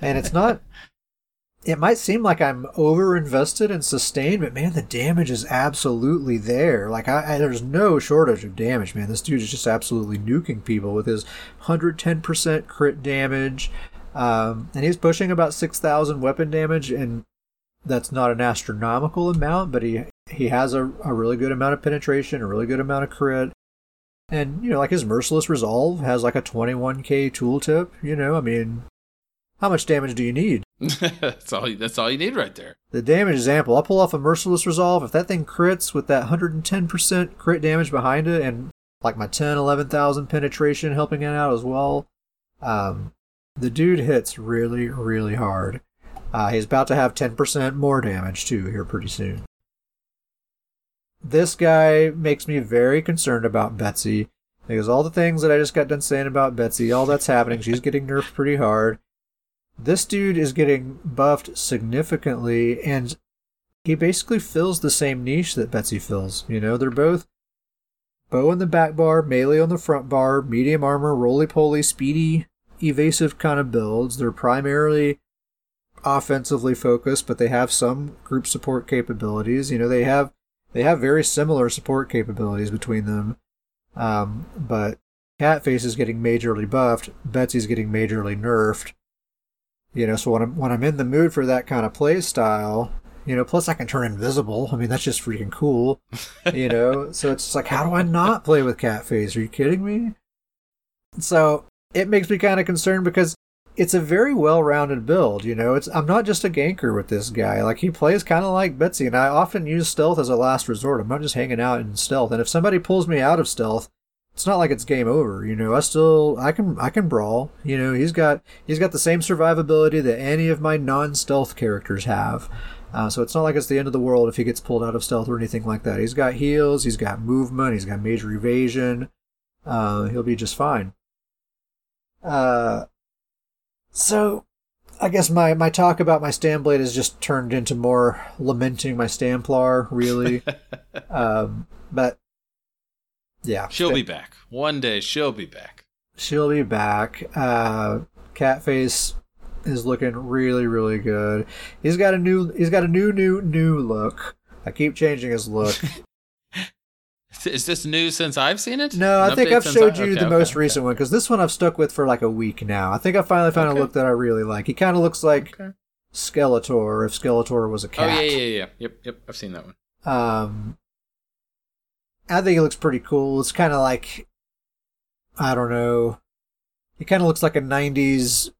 and it's not *laughs* it might seem like i'm over invested in sustain but man the damage is absolutely there. Like I, I there's no shortage of damage man. This dude is just absolutely nuking people with his 110% crit damage um, and he's pushing about 6000 weapon damage and that's not an astronomical amount but he he has a, a really good amount of penetration a really good amount of crit and you know like his merciless resolve has like a 21k tooltip you know? I mean how much damage do you need? *laughs* that's all. That's all you need right there. The damage is ample. I'll pull off a Merciless Resolve. If that thing crits with that 110% crit damage behind it and like my 10, 11,000 penetration helping it out as well, um, the dude hits really, really hard. Uh, he's about to have 10% more damage too here pretty soon. This guy makes me very concerned about Betsy because all the things that I just got done saying about Betsy, all that's happening, she's getting nerfed pretty hard. This dude is getting buffed significantly, and he basically fills the same niche that Betsy fills. You know, they're both bow on the back bar, melee on the front bar, medium armor, roly poly, speedy, evasive kind of builds. They're primarily offensively focused, but they have some group support capabilities. You know, they have they have very similar support capabilities between them. Um, but Catface is getting majorly buffed, Betsy's getting majorly nerfed. You know, so when I'm when I'm in the mood for that kind of play style, you know, plus I can turn invisible. I mean, that's just freaking cool. *laughs* You know, so it's like, how do I not play with Catface? Are you kidding me? So it makes me kind of concerned because it's a very well-rounded build. You know, it's I'm not just a ganker with this guy. Like he plays kind of like Betsy, and I often use stealth as a last resort. I'm not just hanging out in stealth. And if somebody pulls me out of stealth, it's not like it's game over. You know, I still I can I can brawl. You know, he's got he's got the same survivability that any of my non-stealth characters have. Uh, so it's not like it's the end of the world if he gets pulled out of stealth or anything like that. He's got heals, he's got movement, he's got major evasion. Uh, he'll be just fine. Uh, so I guess my, my talk about my Stamblade has just turned into more lamenting my Stamplar, really. *laughs* um, but yeah, She'll be back one day. She'll be back. She'll be back. Uh, Catface is looking really, really good. He's got a new, he's got a new, new, new look. I keep changing his look. *laughs* Is this new since I've seen it? No, An I think I've showed I- you okay, the okay, most okay. recent one because this one I've stuck with for like a week now. I think I finally found a look that I really like. He kind of looks like. Skeletor if Skeletor was a Oh cat. yeah, yeah, yeah, yeah. Yep, yep. I've seen that one. Um, I think it looks pretty cool. It's kind of like, I don't know, it kind of looks like a '90s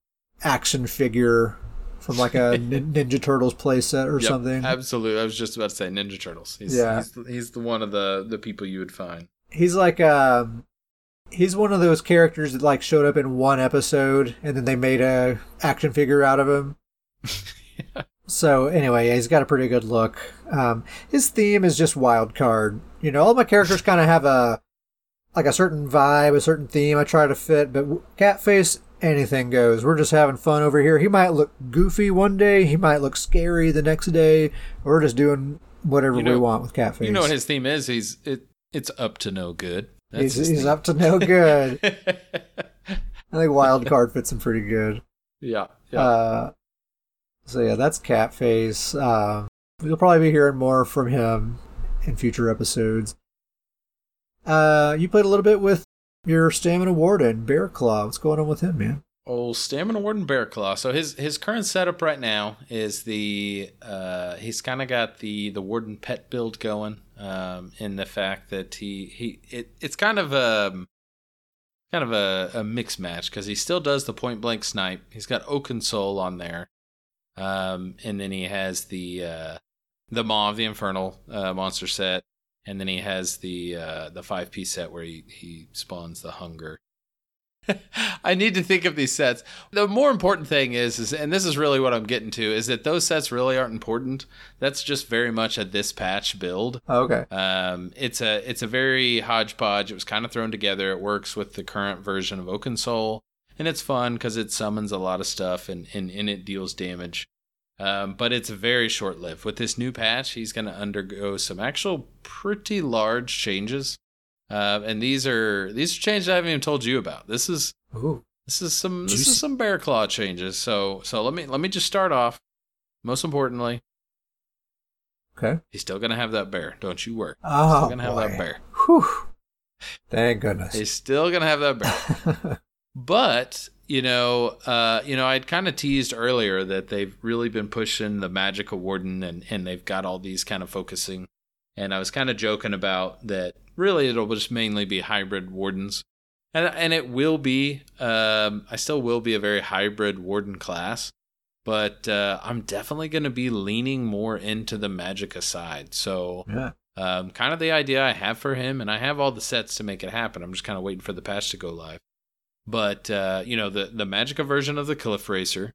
action figure from like a *laughs* Ninja Turtles playset or Yep, something. Absolutely. I was just about to say Ninja Turtles. He's, Yeah. he's, the, he's the one of the the people you would find. He's like um, he's one of those characters that like showed up in one episode and then they made a action figure out of him. *laughs* So anyway, yeah, he's got a pretty good look. Um, his theme is just wild card. You know, all my characters kind of have a like a certain vibe, a certain theme. I try to fit, but Catface, anything goes. We're just having fun over here. He might look goofy one day, he might look scary the next day. We're just doing whatever You know- we want with Catface. You know what his theme is? He's it. It's up to no good. That's he's he's up to no good. *laughs* I think wild card fits him pretty good. yeah, yeah. Uh, so yeah, that's Catface. Uh, you'll probably be hearing more from him in future episodes. Uh, you played a little bit with your stamina warden, Bear Claw. What's going on with him, man? Oh, Stamina Warden Bear Claw. So his his current setup right now is the uh, he's kind of got the the Warden pet build going. Um, in the fact that he he it, it's kind of a kind of a, a mixed match because he still does the point blank snipe. He's got Oakensoul on there, um, and then he has the uh, the Maw of the Infernal uh, monster set, and then he has the uh, the five piece set where he he spawns the Hunger. *laughs* I need to think of these sets. The more important thing is, is, and this is really what I'm getting to, is that those sets really aren't important. That's just very much a this patch build. Oh, okay. Um, it's a it's a very hodgepodge. It was kind of thrown together. It works with the current version of Oakensoul, and it's fun because it summons a lot of stuff and and, and it deals damage. Um, but it's very short lived. With this new patch, he's going to undergo some actual pretty large changes. Uh, and these are these are changes I haven't even told you about. This is Ooh. this is some this is some bear claw changes. So so let me let me just start off. Most importantly, Okay. he's still gonna have that bear. Don't you worry. Oh, still gonna have that bear. Whew. Thank goodness. He's still gonna have that bear. *laughs* But you know, uh, you know, I'd kind of teased earlier that they've really been pushing the Magicka Warden, and and they've got all these kind of focusing. And I was kind of joking about that. Really, it'll just mainly be hybrid wardens, and and it will be. Um, I still will be a very hybrid warden class, but uh, I'm definitely going to be leaning more into the Magicka side. So yeah. um, kind of the idea I have for him, and I have all the sets to make it happen. I'm just kind of waiting for the patch to go live. But uh, you know, the the Magicka version of the Cliff Racer,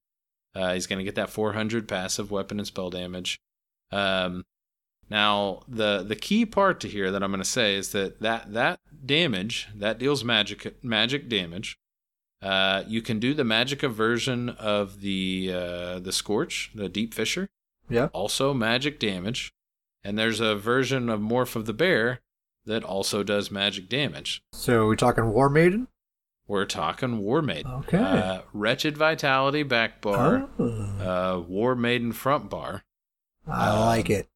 uh, he's going to get that 400 passive weapon and spell damage. Um, now, the the key part to here that I'm going to say is that that that damage that deals magic magic damage. Uh, you can do the Magicka version of the uh, the Scorch, the Deep Fissure Yeah. also magic damage. And there's a version of Morph of the Bear that also does magic damage. So we talking War Maiden? We're talking War Maiden. Okay. Uh, Wretched Vitality back bar. Oh, Uh, War Maiden front bar. I um, like it.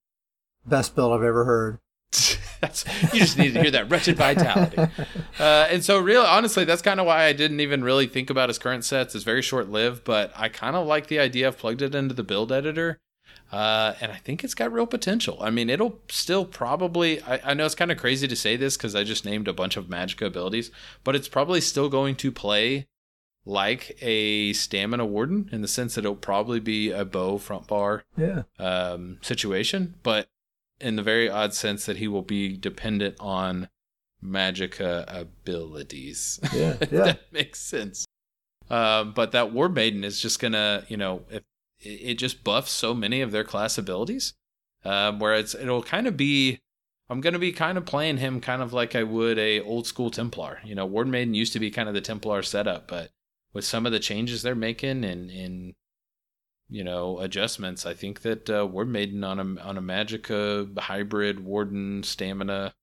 Best build I've ever heard. *laughs* that's, you just need to hear that Wretched Vitality. *laughs* Uh, and so, really, honestly, that's kind of why I didn't even really think about his current sets. It's very short lived, but I kind of like the idea. I've plugged it into the build editor, uh, and I think it's got real potential. I mean, it'll still probably. I, I know it's kind of crazy to say this because I just named a bunch of Magicka abilities, but it's probably still going to play like a stamina warden in the sense that it'll probably be a bow front bar yeah. um, situation, but in the very odd sense that he will be dependent on magicka abilities. Yeah. *laughs* Yeah. that makes sense. Um, but that War Maiden is just gonna, you know, if it just buffs so many of their class abilities, um, where it's it'll kind of be. I'm gonna be kind of playing him kind of like I would a old school Templar. You know, War Maiden used to be kind of the Templar setup, but with some of the changes they're making and in you know adjustments, I think that uh, War Maiden on a on a Magicka hybrid Warden stamina,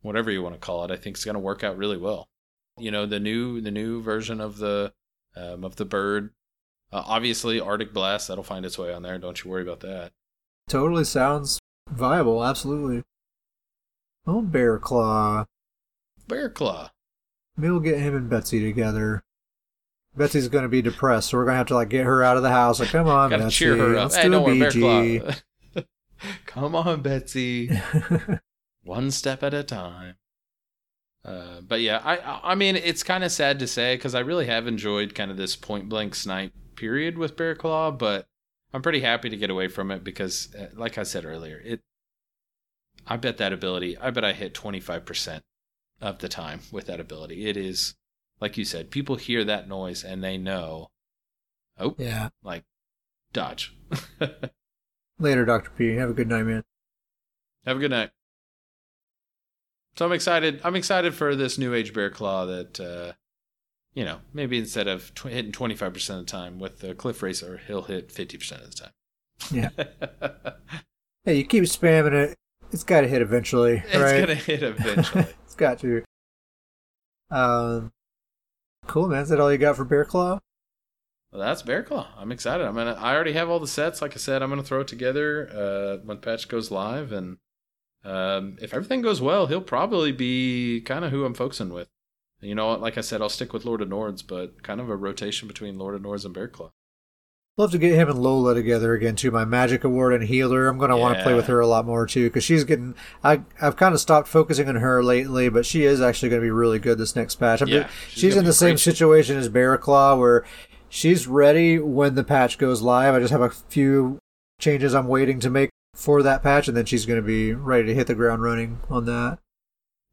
whatever you want to call it, I think is gonna work out really well. You know, the new the new version of the um, of the bird. Uh, obviously, Arctic Blast that'll find its way on there. Don't you worry about that. Totally sounds viable. Absolutely. Oh, Bear Claw. Bear Claw. Maybe we'll get him and Betsy together. Betsy's going to be depressed, so we're going to have to like get her out of the house. Like, come on, Gotta Betsy, cheer her up. let's Hey, do don't worry, Bear BG. Claw. *laughs* Come on, Betsy. *laughs* One step at a time. Uh, but yeah, I I mean it's kind of sad to say because I really have enjoyed kind of this point blank snipe period with Bear Claw, but I'm pretty happy to get away from it because, uh, like I said earlier, it. I bet that ability. I bet I hit 25 percent of the time with that ability. It is, like you said, people hear that noise and they know. Oh, yeah. like dodge. *laughs* Later, Dr. P. Have a good night, man. Have a good night. So I'm excited. I'm excited for this new age bear claw that, uh, you know, maybe instead of tw- hitting 25% of the time with the cliff racer, he'll hit 50% of the time. Yeah. *laughs* Hey, you keep spamming it. It's got to hit eventually, it's right? gonna hit eventually. *laughs* it's got to. Um, cool, man. Is that all you got for Bear Claw? well, that's bear claw. I'm excited. I'm gonna. I already have all the sets. Like I said, I'm gonna throw it together uh, when the patch goes live, and um, if everything goes well, he'll probably be kind of who I'm focusing with. You know, what? like I said, I'll stick with Lord of Nords, but kind of a rotation between Lord of Nords and Bear Claw. Love to get him and Lola together again too. My magic award and healer. I'm gonna want to play with her a lot more too because she's getting. I I've kind of stopped focusing on her lately, but she is actually going to be really good this next patch. I'm Yeah, just- she's she's, in the same situation as Bear Claw where she's ready when the patch goes live. I just have a few changes I'm waiting to make for that patch, and then she's going to be ready to hit the ground running on that.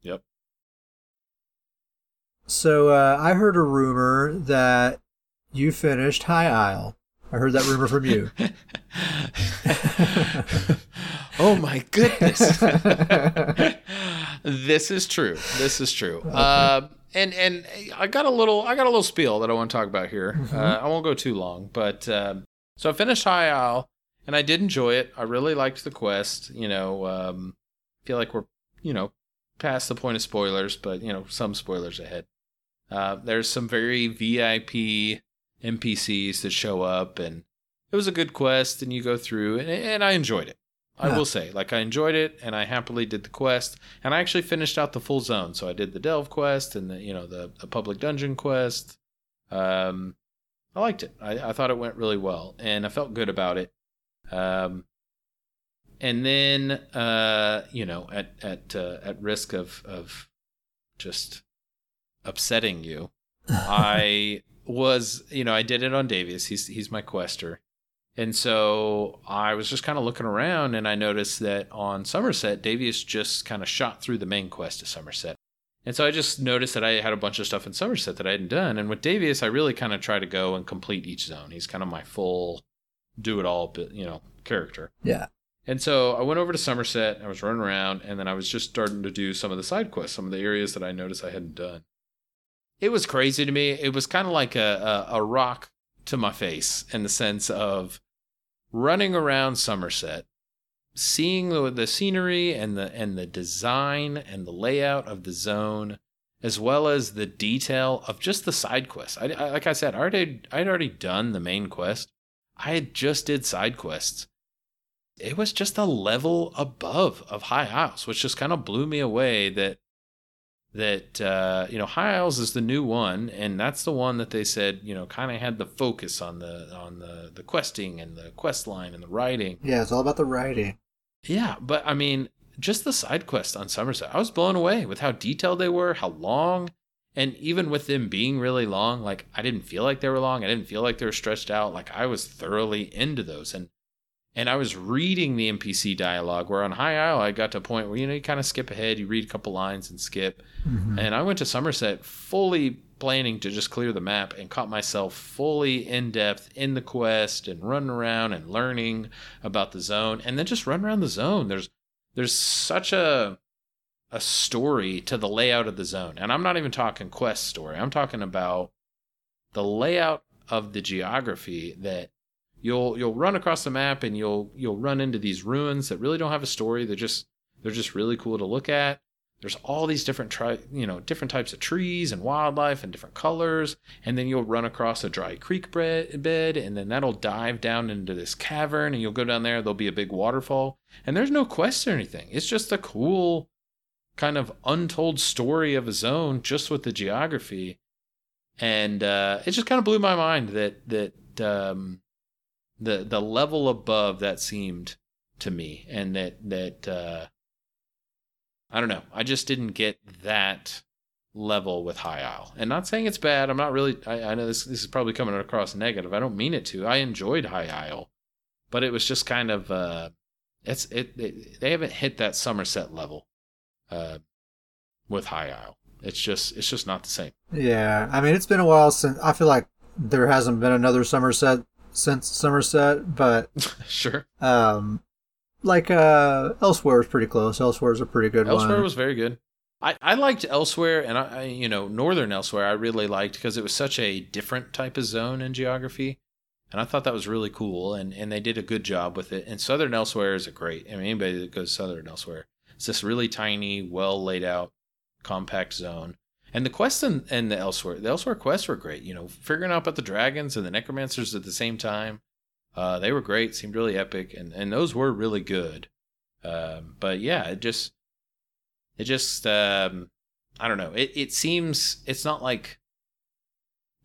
Yep. So uh, I heard a rumor that you finished High Isle. I heard that rumor from you. *laughs* oh my goodness. *laughs* this is true. This is true. Uh, and and I got a little I got a little spiel that I want to talk about here. Uh, I won't go too long, but um, so I finished High Isle and I did enjoy it. I really liked the quest. You know, um, feel like we're you know past the point of spoilers, but you know some spoilers ahead. Uh, there's some very VIP NPCs that show up, and it was a good quest, and you go through, and, and I enjoyed it. I Yeah. will say, like I enjoyed it, and I happily did the quest, and I actually finished out the full zone. So I did the delve quest and the you know the, the public dungeon quest. Um, I liked it. I, I thought it went really well, and I felt good about it. Um, and then uh, you know, at at uh, at risk of of just upsetting you, *laughs* I was, you know, I did it on Davius. He's he's my quester. And so I was just kind of looking around and I noticed that on Somerset, Davius just kind of shot through the main quest of Somerset. And so I just noticed that I had a bunch of stuff in Somerset that I hadn't done. And with Davius, I really kind of try to go and complete each zone. He's kind of my full do it all, you know, character. yeah. And so I went over to Somerset. I was running around, and then I was just starting to do some of the side quests, some of the areas that I noticed I hadn't done. It was crazy to me. It was kind of like a, a, a rock to my face in the sense of running around Somerset, seeing the, the scenery and the and the design and the layout of the zone, as well as the detail of just the side quests. I, I, like I said, I already I'd already done the main quest. I had just did side quests it was just a level above of High Isles, which just kind of blew me away that that uh, you know High Isles is the new one, and that's the one that they said you know kind of had the focus on the on the the questing and the quest line and the writing. Yeah, it's all about the writing. Yeah, but I mean, just the side quest on Somerset, I was blown away with how detailed they were, how long, and even with them being really long, like I didn't feel like they were long. I didn't feel like they were stretched out. Like I was thoroughly into those, and and I was reading the NPC dialogue. Where on High Isle, I got to a point where you know you kind of skip ahead, you read a couple lines and skip. Mhm. And I went to Somerset fully planning to just clear the map and caught myself fully in depth in the quest and running around and learning about the zone and then just run around the zone. There's there's such a a story to the layout of the zone. And I'm not even talking quest story. I'm talking about the layout of the geography that you'll you'll run across the map and you'll you'll run into these ruins that really don't have a story. They're just they're just really cool to look at. There's all these different tri- you know different types of trees and wildlife and different colors, and then you'll run across a dry creek bed, and then that'll dive down into this cavern, and you'll go down there. There'll be a big waterfall, and there's no quests or anything. It's just a cool kind of untold story of a zone just with the geography. And uh, it just kind of blew my mind that that um, the the level above that seemed to me, and that that uh, I don't know. I just didn't get that level with High Isle. And not saying it's bad. I'm not really. I, I know this this is probably coming across negative. I don't mean it to. I enjoyed High Isle, but it was just kind of. Uh, it's it, it they haven't hit that Somerset level uh, with High Isle. It's just it's just not the same. Yeah, I mean it's been a while since I feel like there hasn't been another Somerset since Somerset, but *laughs* sure. Um, like uh, Elsweyr is pretty close. Elsweyr is a pretty good Elsweyr one. was very good. I, I liked Elsweyr, and I, I you know Northern Elsweyr I really liked because it was such a different type of zone in geography, and I thought that was really cool, and and they did a good job with it. And Southern Elsweyr is a great. I mean anybody that goes Southern Elsweyr, it's this really tiny, well laid out, compact zone. And the quests and, and the Elsweyr, the Elsweyr quests were great. You know, figuring out about the dragons and the necromancers at the same time. Uh, they were great, seemed really epic, and, and those were really good. Um, but yeah, it just, it just, um, I don't know. It it seems it's not like.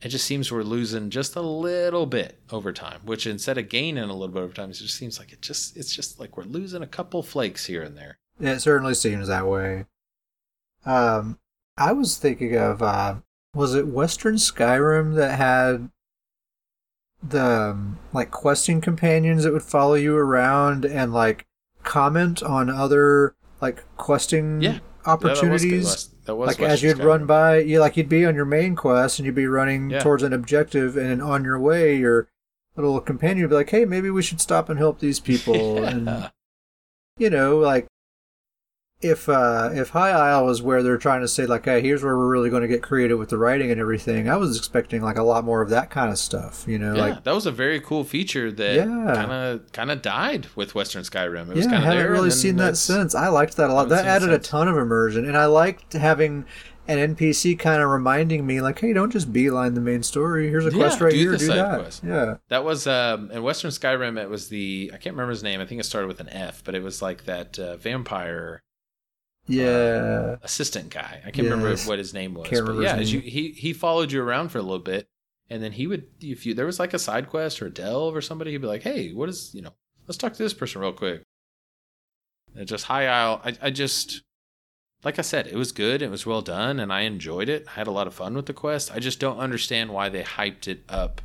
It just seems we're losing just a little bit over time, which instead of gaining a little bit over time, it just seems like it just it's just like we're losing a couple flakes here and there. It certainly seems that way. Um, I was thinking of uh, was it Western Skyrim that had the um, like questing companions that would follow you around and like comment on other like questing Yeah. opportunities. Yeah, that was, good. that was like Western as you'd Skyrim. run by, you like you'd be on your main quest and you'd be running Yeah. towards an objective, and on your way, your little companion would be like, "Hey, maybe we should stop and help these people." *laughs* And you know, like if uh if High Isle was where they're trying to say like, "Hey, here's where we're really going to get creative with the writing and everything," I was expecting like a lot more of that kind of stuff. You know, Yeah, like that was a very cool feature that kind of kind of died with Western Skyrim. It was yeah, I kind of haven't there. really seen that since. I liked that a lot. That added a ton of immersion, and I liked having an NPC kind of reminding me, like, "Hey, don't just beeline the main story. Here's a Yeah, quest right here. Do that." quest. Yeah, That was um, in Western Skyrim. It was the I can't remember his name. I think it started with an F, but it was like that uh, vampire yeah. assistant guy. I can't remember what his name was. Can't but yeah, as you, he he followed you around for a little bit, and then he would if you there was like a side quest or a delve or somebody, he'd be like, "Hey, what is you know? Let's talk to this person real quick." And just High Isle. I I just like I said, it was good. It was well done, and I enjoyed it. I had a lot of fun with the quest. I just don't understand why they hyped it up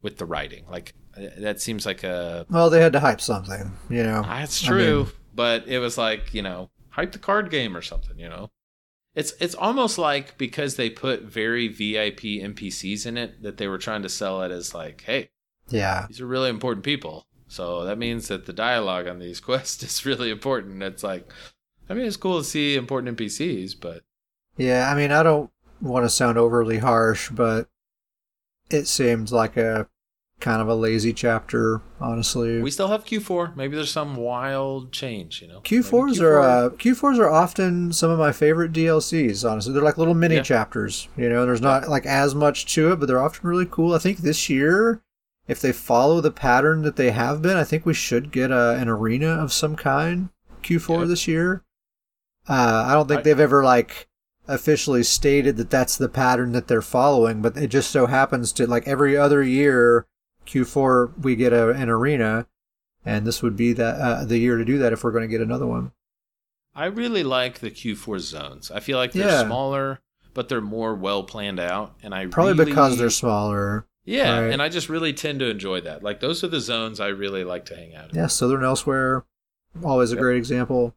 with the writing. Like uh, that seems like a Well, they had to hype something, you know. that's I true, mean- but it was like you know, hype the card game or something. You know, it's it's almost like because they put very VIP NPCs in it that they were trying to sell it as like, hey, Yeah, these are really important people. So that means that the dialogue on these *laughs* quests is really important. It's like, I mean, it's cool to see important NPCs, but yeah. I mean, I don't want to sound overly harsh, but it seemed like a kind of a lazy chapter, honestly. we still have Q4. Maybe there's some wild change. You know, Q4s Maybe are uh, Q4s are often some of my favorite DLCs. Honestly, they're like little mini Yeah. chapters. You know, there's not like as much to it, but they're often really cool. I think this year, if they follow the pattern that they have been, I think we should get a, an arena of some kind. Q4 Yeah. this year. Uh, I don't think I- they've ever like officially stated that that's the pattern that they're following, but it just so happens to like every other year, Q4 we get a, an arena, and this would be that uh, the year to do that if we're going to get another one. I really like the Q4 zones. I feel like they're Yeah. smaller, but they're more well planned out, and I Probably really- because they're smaller. yeah, right. and I just really tend to enjoy that. Like those are the zones I really like to hang out in. Yeah, Southern Elsweyr, always a Yep. great example.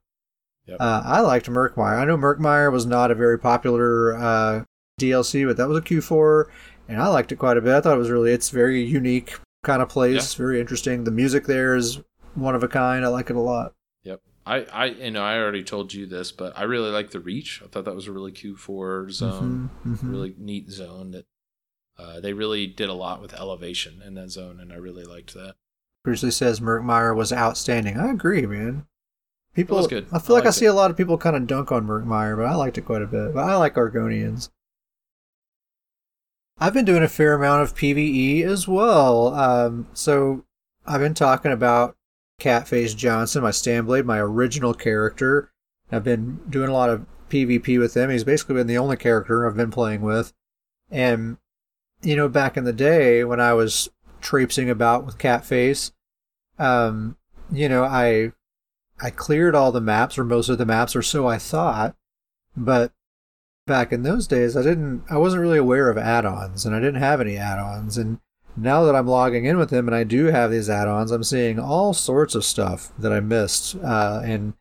Yep. Uh, I liked Murkmire. I know Murkmire was not a very popular uh, DLC, but that was a Q4, and I liked it quite a bit. I thought it was really, it's very unique kind of place, very interesting. The music there is one of a kind. I like it a lot. Yep. I, I, you know, I already told you this, but I really like the Reach. I thought that was a really Q4 zone, Mhm, mhm. really neat zone that uh, they really did a lot with elevation in that zone, and I really liked that. Grizzly says Murkmire was outstanding. I agree, man. People, was good. I feel I like I see it. a lot of people kind of dunk on Murkmire, but I liked it quite a bit. But I like Argonians. I've been doing a fair amount of PVE as well. Um, so I've been talking about Catface Johnson, my Stamblade, my original character. I've been doing a lot of PvP with him. He's basically been the only character I've been playing with. And, you know, back in the day when I was traipsing about with Catface, um, you know, I I cleared all the maps or most of the maps or so I thought, but back in those days I didn't I wasn't really aware of add-ons and I didn't have any add-ons and now that I'm logging in with him and I do have these add-ons, I'm seeing all sorts of stuff that I missed uh, in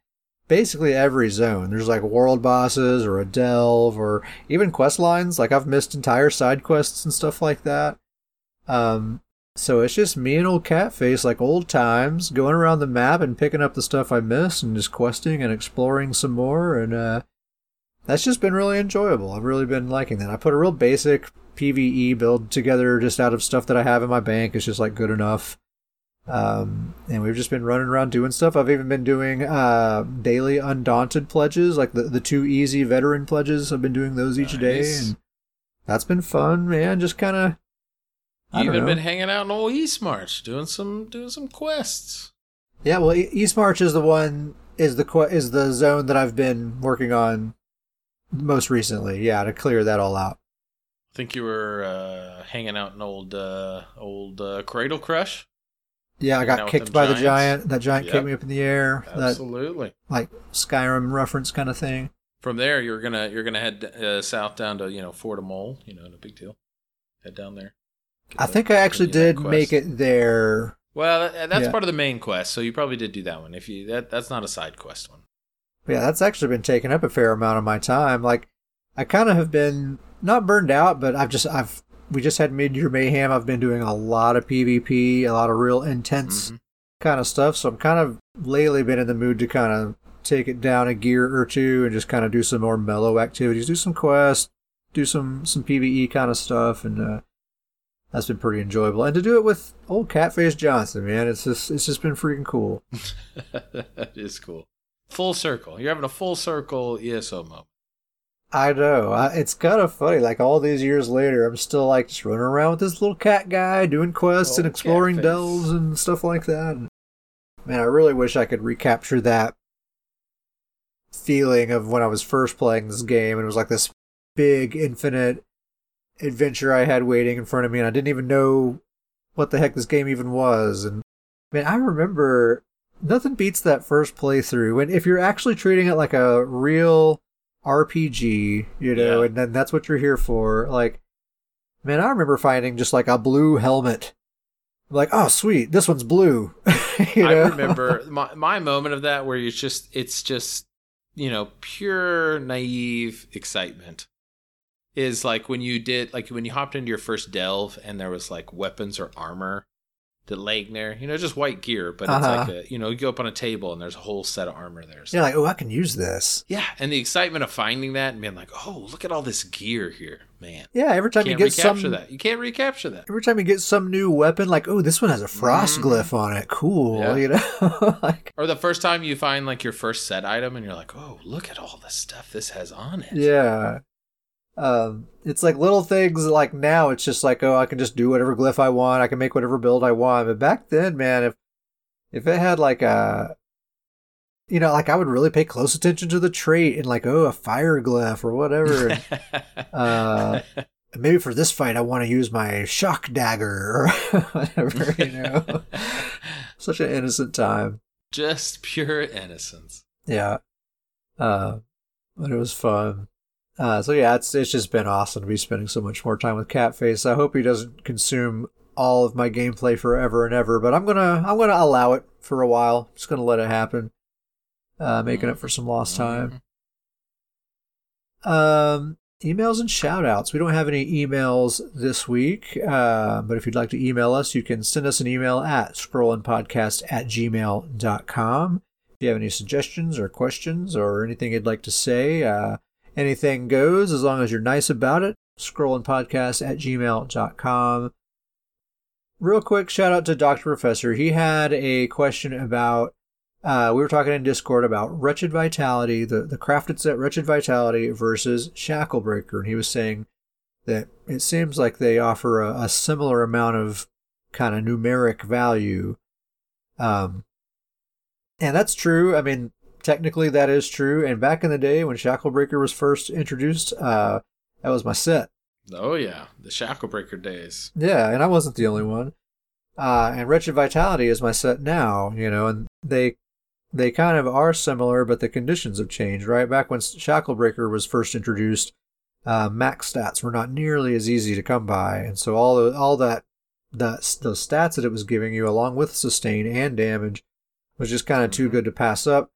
basically every zone. There's like world bosses or a delve or even quest lines. Like I've missed entire side quests and stuff like that. Um, so it's just me and old Catface, like old times, going around the map and picking up the stuff I missed and just questing and exploring some more. And uh, that's just been really enjoyable. I've really been liking that. I put a real basic PVE build together just out of stuff that I have in my bank. It's just like good enough. Um, and we've just been running around doing stuff. I've even been doing uh, daily undaunted pledges, like the, the two easy veteran pledges. I've been doing those each nice. day, and that's been fun, man. Just kind of. You've even been hanging out in old Eastmarch, doing some doing some quests. Yeah, well, Eastmarch is the one is the is the zone that I've been working on most recently. Yeah, to clear that all out I think you were uh, hanging out in old uh, old uh, Cradlecrush. Yeah, I got kicked by giants. the giant. That giant yep. kicked me up in the air. Absolutely, that, like Skyrim reference kind of thing. From there, you're gonna you're gonna head uh, south down to you know Fort Amol. You know, no big deal. Head down there. I think I actually did make it there. Well, that, that's yeah. part of the main quest, so you probably did do that one. If you that that's not a side quest one. Yeah, that's actually been taking up a fair amount of my time. Like, I kind of have been not burned out, but I've just I've we just had mid year mayhem. I've been doing a lot of PvP, a lot of real intense mm-hmm. kind of stuff. So I'm kind of lately been in the mood to kind of take it down a gear or two and just kind of do some more mellow activities, do some quests, do some some PVE kind of stuff, and uh, that's been pretty enjoyable. And to do it with old Catface Johnson, man, it's just it's just been freaking cool. *laughs* that is cool. Full circle. You're having a full circle ESO moment. I know. I, it's kind of funny. Like all these years later, I'm still like just running around with this little cat guy, doing quests and exploring dells and stuff like that. And, man, I really wish I could recapture that feeling of when I was first playing this game. And it was like this big, infinite adventure I had waiting in front of me, and I didn't even know what the heck this game even was. And man, I remember nothing beats that first playthrough. And if you're actually treating it like a real RPG, you know, yeah. and then that's what you're here for. Like, man, I remember finding just like a blue helmet. Like, oh, sweet, this one's blue. *laughs* you know? I remember *laughs* my my moment of that where it's just it's just you know pure naive excitement is like when you did like when you hopped into your first delve and there was like weapons or armor the there. You know, just white gear, but uh-huh. it's like a you know, you go up on a table and there's a whole set of armor there. So. Yeah, like oh, I can use this. Yeah, and the excitement of finding that and being like, oh, look at all this gear here, man. Yeah, every time you, you get recapture some, that you can't recapture that. Every time you get some new weapon, like oh, this one has a frost mm-hmm. glyph on it. Cool, yeah. you know. *laughs* like, or the first time you find like your first set item and you're like, oh, look at all the stuff this has on it. Yeah. Um, it's like little things like now it's just like, oh, I can just do whatever glyph I want. I can make whatever build I want. But back then, man, if, if it had like a, you know, like I would really pay close attention to the trait and like, oh, a fire glyph or whatever. *laughs* Uh, maybe for this fight, I want to use my shock dagger or *laughs* whatever, you know. *laughs* Such an innocent time. Just pure innocence. Yeah. Uh, but it was fun. Uh, so yeah, it's it's just been awesome to be spending so much more time with Catface. I hope he doesn't consume all of my gameplay forever and ever, but I'm gonna I'm gonna allow it for a while. Just gonna let it happen, uh, making up for some lost time. Um, emails and shoutouts. We don't have any emails this week, uh, but if you'd like to email us, you can send us an email at scrollandpodcast at gmail.com. If you have any suggestions or questions or anything you'd like to say, uh, Anything goes as long as you're nice about it. Scrollingpodcast at gmail.com. Real quick shout out to Dr. Professor. He had a question about, uh, we were talking in Discord about Wretched Vitality, the, the crafted set Wretched Vitality versus Shacklebreaker. And he was saying that it seems like they offer a, a similar amount of kind of numeric value. Um, and that's true. I mean, technically that is true. And back in the day when Shacklebreaker was first introduced, uh, that was my set. Oh yeah, the Shacklebreaker days. Yeah, and I wasn't the only one. Uh, and Wretched Vitality is my set now, you know, and they they kind of are similar, but the conditions have changed, right? Back when Shacklebreaker was first introduced, uh, max stats were not nearly as easy to come by, and so all the, all that that those stats that it was giving you, along with sustain and damage, was just kind of too good to pass up.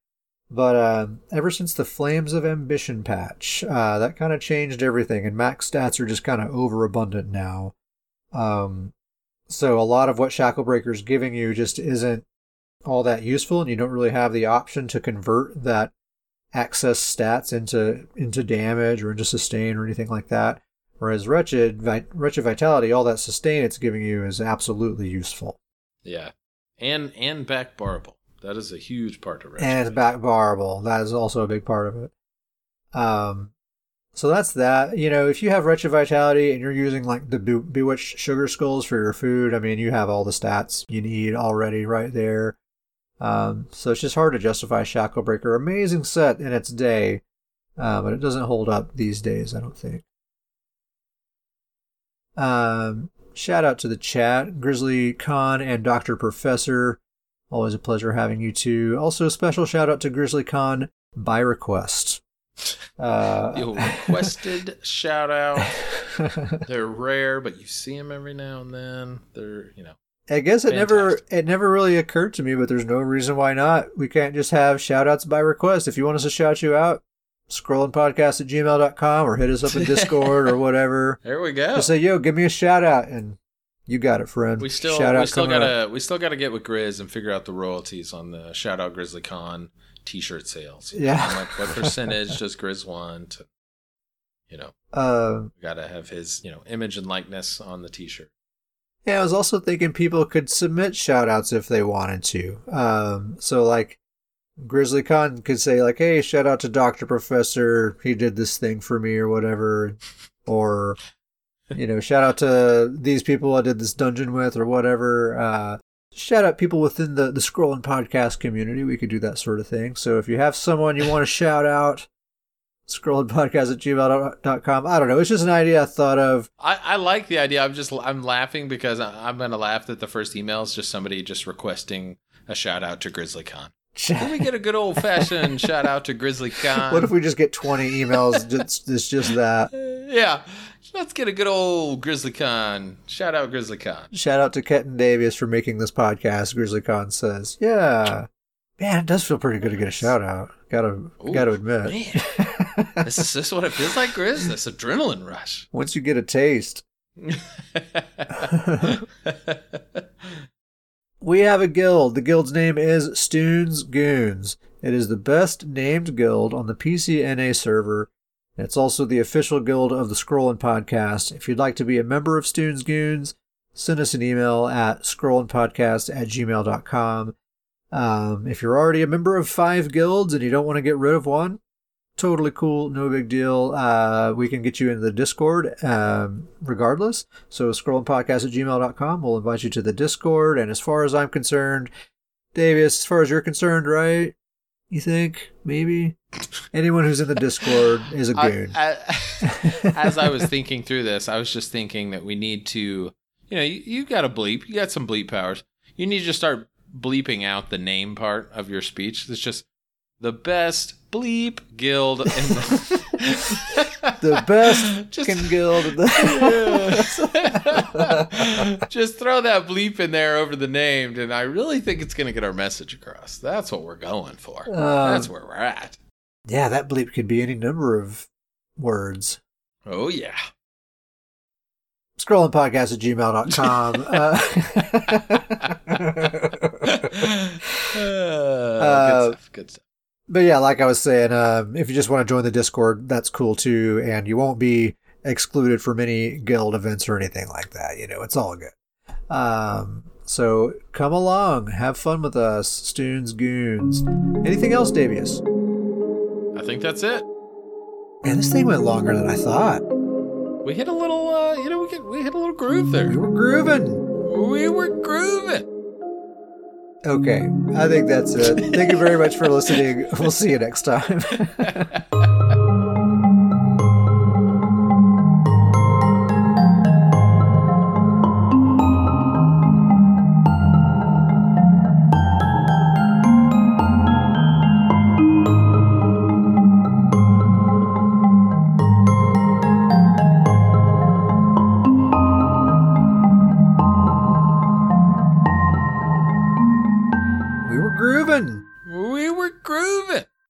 But uh, ever since the Flames of Ambition patch, uh, that kind of changed everything, and max stats are just kind of overabundant now. Um, so a lot of what Shacklebreaker is giving you just isn't all that useful, and you don't really have the option to convert that access stats into into damage or into sustain or anything like that. Whereas Wretched, Wretched Vitality, all that sustain it's giving you is absolutely useful. Yeah, and and back barable. That is a huge part of Wretched. And it's back barable. That is also a big part of it. Um, so that's that. You know, if you have Wretched Vitality and you're using like the Be- Bewitched Sugar Skulls for your food, I mean, you have all the stats you need already right there. Um, so it's just hard to justify Shacklebreaker. Amazing set in its day, uh, but it doesn't hold up these days, I don't think. Um, shout out to the chat, Grizzly Khan and Dr. Professor. Always a pleasure having you two. Also, a special shout out to Grizzly Khan by request. Uh, *laughs* requested shout out. *laughs* They're rare, but you see them every now and then. They're, you know. I guess it fantastic. never it never really occurred to me, but there's no reason why not. We can't just have shout outs by request. If you want us to shout you out, scrollingpodcast at gmail.com or hit us up in *laughs* Discord or whatever. There we go. Just say, yo, give me a shout out and you got it, friend. We still shout we still gotta up. we still gotta get with Grizz and figure out the royalties on the shout out Grizzly Con t-shirt sales. Yeah. Like what *laughs* percentage does Grizz want? You know, uh, got to have his you know image and likeness on the t-shirt. Yeah, I was also thinking people could submit shoutouts if they wanted to. Um, so like Grizzly Con could say like, "Hey, shout out to Doctor Professor. He did this thing for me, or whatever," or you know, shout out to these people I did this dungeon with, or whatever. Uh, shout out people within the the scrolling podcast community. We could do that sort of thing. So if you have someone you want to shout out, scrolledpodcast at gmail.com. I don't know. It's just an idea I thought of. I, I like the idea. I'm just, I'm laughing because I'm going to laugh that the first email is just somebody just requesting a shout out to Grizzly Con. Can we get a good old fashioned *laughs* shout out to Grizzly Con? What if we just get 20 emails? It's, it's just that. *laughs* Yeah. Let's get a good old Grizzly Con. Shout out Grizzly Con. Shout out to Kenton Davies for making this podcast, Grizzly Con says. Yeah. Man, it does feel pretty good to get a shout out. Gotta Ooh, gotta admit. Man. *laughs* this is this what it feels like, Grizz? This adrenaline rush. Once you get a taste. We have a guild. The guild's name is Stoon's Goons. It is the best named guild on the PCNA server. It's also the official guild of the Scrollin' Podcast. If you'd like to be a member of Stoon's Goons, send us an email at scrollinpodcast at gmail.com. Um, if you're already a member of five guilds and you don't want to get rid of one, totally cool, no big deal. Uh, we can get you into the Discord um, regardless. So scrollingpodcast at gmail.com. We'll invite you to the Discord. And as far as I'm concerned, Davius, as far as you're concerned, right? You think? Maybe? Anyone who's in the Discord is a *laughs* goon. I, I, *laughs* as I was thinking through this, I was just thinking that we need to, you know, you, you got a bleep, you got some bleep powers. You need to just start bleeping out the name part of your speech. It's just the best bleep guild *laughs* in the, *laughs* the best just, guild. The- *laughs* just throw that bleep in there over the name, and I really think it's going to get our message across. That's what we're going for. Um, That's where we're at. Yeah, that bleep could be any number of words. Oh, yeah scrollingpodcast at gmail.com. uh, uh, good stuff. Good stuff. But yeah, like I was saying, uh, if you just want to join the Discord, that's cool too, and you won't be excluded from any guild events or anything like that. You know, it's all good. Um, so come along, have fun with us, Stoons Goons. Anything else, Davius? I think that's it. Man, this thing went longer than I thought. We hit a little, uh, you know, we get we hit a little groove there. We were grooving. We were grooving. Okay, I think that's it. Thank you very much for listening. We'll see you next time. *laughs*